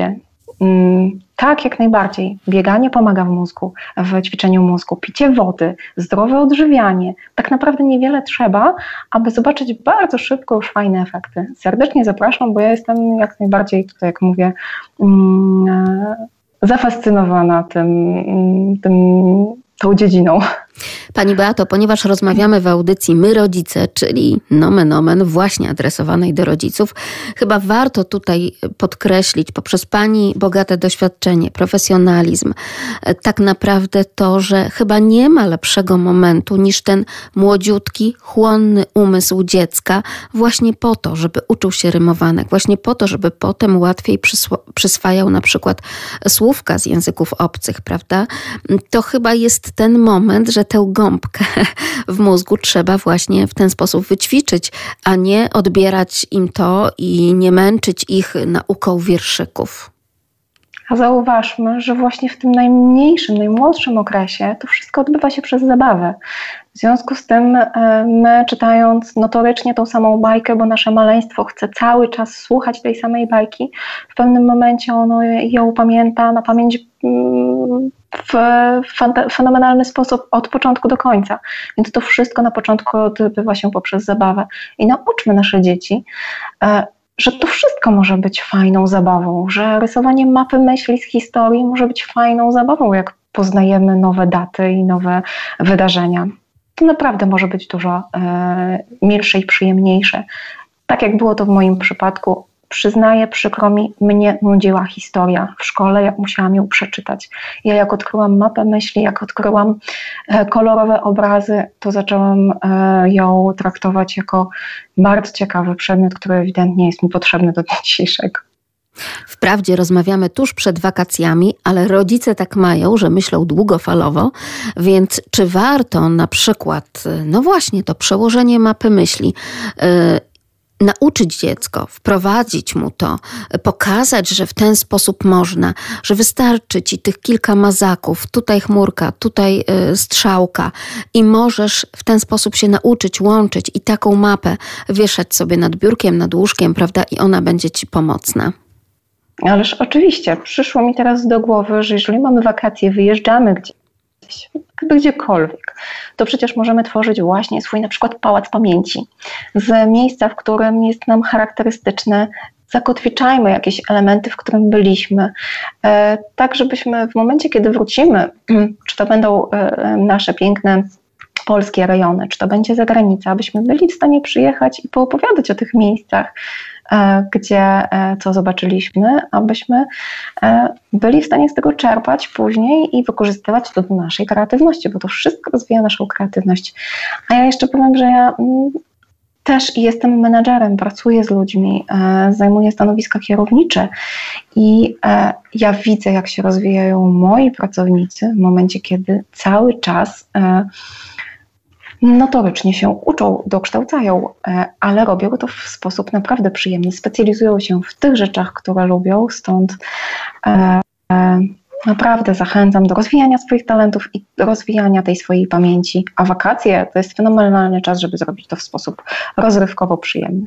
tak, jak najbardziej. Bieganie pomaga w mózgu, w ćwiczeniu mózgu, picie wody, zdrowe odżywianie. Tak naprawdę niewiele trzeba, aby zobaczyć bardzo szybko już fajne efekty. Serdecznie zapraszam, bo ja jestem jak najbardziej tutaj, jak mówię, mm, e, zafascynowana tym, mm, tym tą dziedziną. Pani Beato, ponieważ rozmawiamy w audycji My Rodzice, czyli nomen omen właśnie adresowanej do rodziców, chyba warto tutaj podkreślić poprzez Pani bogate doświadczenie, profesjonalizm, tak naprawdę to, że chyba nie ma lepszego momentu niż ten młodziutki, chłonny umysł dziecka właśnie po to, żeby uczył się rymowanek, właśnie po to, żeby potem łatwiej przyswajał na przykład słówka z języków obcych, prawda? To chyba jest ten moment, że tę gąbkę w mózgu trzeba właśnie w ten sposób wyćwiczyć, a nie odbierać im to i nie męczyć ich nauką wierszyków. A zauważmy, że właśnie w tym najmniejszym, najmłodszym okresie to wszystko odbywa się przez zabawę. W związku z tym e, my czytając notorycznie tą samą bajkę, bo nasze maleństwo chce cały czas słuchać tej samej bajki, w pewnym momencie ono ją pamięta na pamięć mm, w fenomenalny sposób od początku do końca. Więc to wszystko na początku odbywa się poprzez zabawę. I nauczmy nasze dzieci, e, że to wszystko może być fajną zabawą, że rysowanie mapy myśli z historii może być fajną zabawą, jak poznajemy nowe daty i nowe wydarzenia. To naprawdę może być dużo e, milsze i przyjemniejsze. Tak jak było to w moim przypadku, przyznaję, przykro mi, mnie nudziła historia. W szkole jak musiałam ją przeczytać. Ja jak odkryłam mapę myśli, jak odkryłam e, kolorowe obrazy, to zaczęłam e, ją traktować jako bardzo ciekawy przedmiot, który ewidentnie jest mi potrzebny do dnia dzisiejszego. Wprawdzie rozmawiamy tuż przed wakacjami, ale rodzice tak mają, że myślą długofalowo, więc czy warto na przykład, no właśnie, to przełożenie mapy myśli, yy, nauczyć dziecko, wprowadzić mu to, pokazać, że w ten sposób można, że wystarczy ci tych kilka mazaków, tutaj chmurka, tutaj y, strzałka i możesz w ten sposób się nauczyć łączyć i taką mapę wieszać sobie nad biurkiem, nad łóżkiem, prawda, i ona będzie ci pomocna. Ależ oczywiście, przyszło mi teraz do głowy, że jeżeli mamy wakacje, wyjeżdżamy gdzieś, gdziekolwiek, to przecież możemy tworzyć właśnie swój na przykład pałac pamięci. Z miejsca, w którym jest nam charakterystyczne zakotwiczajmy jakieś elementy, w którym byliśmy, e, tak żebyśmy w momencie, kiedy wrócimy, czy to będą e, nasze piękne polskie rejony, czy to będzie zagranica, abyśmy byli w stanie przyjechać i poopowiadać o tych miejscach, gdzie e, co zobaczyliśmy, abyśmy e, byli w stanie z tego czerpać później i wykorzystywać to do naszej kreatywności, bo to wszystko rozwija naszą kreatywność. A ja jeszcze powiem, że ja mm, też jestem menadżerem, pracuję z ludźmi, zajmuję stanowiska kierownicze i ja widzę, jak się rozwijają moi pracownicy w momencie, kiedy cały czas notorycznie się uczą, dokształcają, e, ale robią to w sposób naprawdę przyjemny. Specjalizują się w tych rzeczach, które lubią, stąd e, e, naprawdę zachęcam do rozwijania swoich talentów i rozwijania tej swojej pamięci. A wakacje to jest fenomenalny czas, żeby zrobić to w sposób rozrywkowo przyjemny.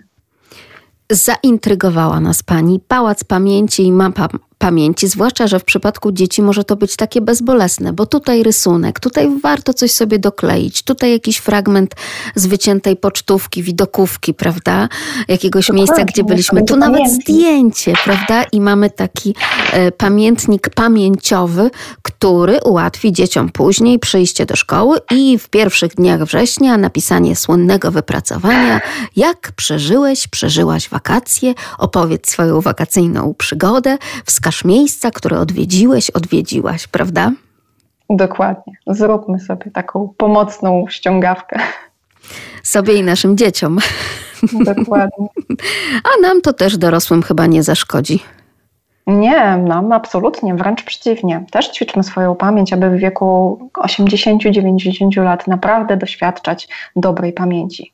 Zaintrygowała nas Pani Pałac Pamięci i mapa pamięci, zwłaszcza, że w przypadku dzieci może to być takie bezbolesne, bo tutaj rysunek, tutaj warto coś sobie dokleić, tutaj jakiś fragment z wyciętej pocztówki, widokówki, prawda? Jakiegoś Dokładnie, miejsca, gdzie byliśmy. Tu nawet pamięci. zdjęcie, prawda? I mamy taki e, pamiętnik pamięciowy, który ułatwi dzieciom później przyjście do szkoły i w pierwszych dniach września napisanie słynnego wypracowania, jak przeżyłeś, przeżyłaś wakacje, opowiedz swoją wakacyjną przygodę, wskaż miejsca, które odwiedziłeś, odwiedziłaś, prawda? Dokładnie. Zróbmy sobie taką pomocną ściągawkę. Sobie i naszym dzieciom. Dokładnie. A nam to też dorosłym chyba nie zaszkodzi. Nie, nam absolutnie, wręcz przeciwnie. Też ćwiczmy swoją pamięć, aby w wieku 80-90 lat naprawdę doświadczać dobrej pamięci.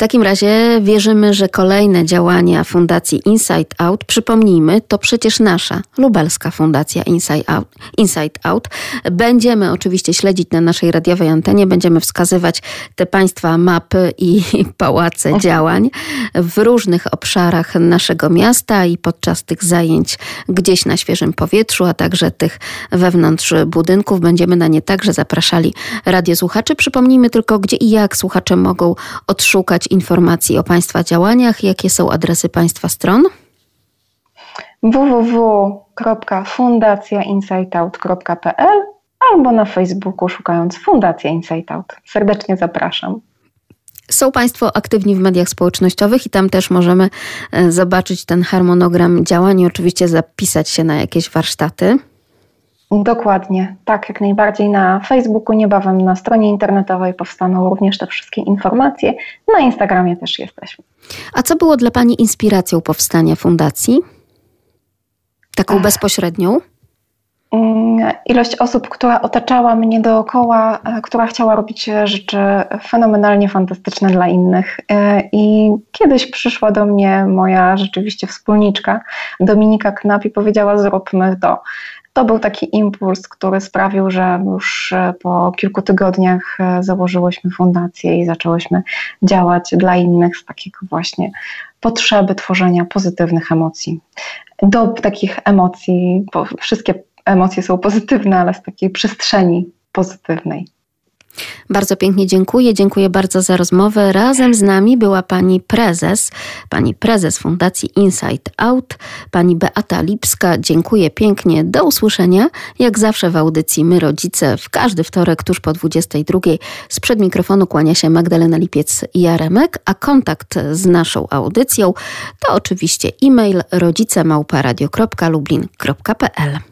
W takim razie wierzymy, że kolejne działania Fundacji Inside Out, przypomnijmy, to przecież nasza lubelska Fundacja Inside Out, Inside Out. Będziemy oczywiście śledzić na naszej radiowej antenie, będziemy wskazywać te państwa mapy i pałace działań w różnych obszarach naszego miasta i podczas tych zajęć gdzieś na świeżym powietrzu, a także tych wewnątrz budynków. Będziemy na nie także zapraszali radiosłuchaczy. Przypomnijmy tylko, gdzie i jak słuchacze mogą odszukać informacji o Państwa działaniach? Jakie są adresy Państwa stron? www.fundacjainsightout.pl albo na Facebooku szukając Fundacja Insight Out. Serdecznie zapraszam. Są Państwo aktywni w mediach społecznościowych i tam też możemy e, zobaczyć ten harmonogram działań i oczywiście zapisać się na jakieś warsztaty. Dokładnie, tak, jak najbardziej na Facebooku, niebawem na stronie internetowej powstaną również te wszystkie informacje. Na Instagramie też jesteśmy. A co było dla Pani inspiracją powstania fundacji? Taką Ach. bezpośrednią? Mm, ilość osób, która otaczała mnie dookoła, e, która chciała robić rzeczy fenomenalnie fantastyczne dla innych. E, I kiedyś przyszła do mnie moja rzeczywiście wspólniczka, Dominika Knap, i powiedziała: Zróbmy to. To był taki impuls, który sprawił, że już e, po kilku tygodniach e, założyłyśmy fundację i zaczęłyśmy działać dla innych z takiego właśnie potrzeby tworzenia pozytywnych emocji. Do takich emocji, bo wszystkie emocje są pozytywne, ale z takiej przestrzeni pozytywnej. Bardzo pięknie dziękuję. Dziękuję bardzo za rozmowę. Razem z nami była pani prezes, pani prezes Fundacji Insight Out, pani Beata Lipska. Dziękuję pięknie. Do usłyszenia. Jak zawsze w audycji My Rodzice w każdy wtorek tuż po 22. Sprzed mikrofonu kłania się Magdalena Lipiec-Jaremek, a kontakt z naszą audycją to oczywiście e-mail rodzicemałparadio.lublin.pl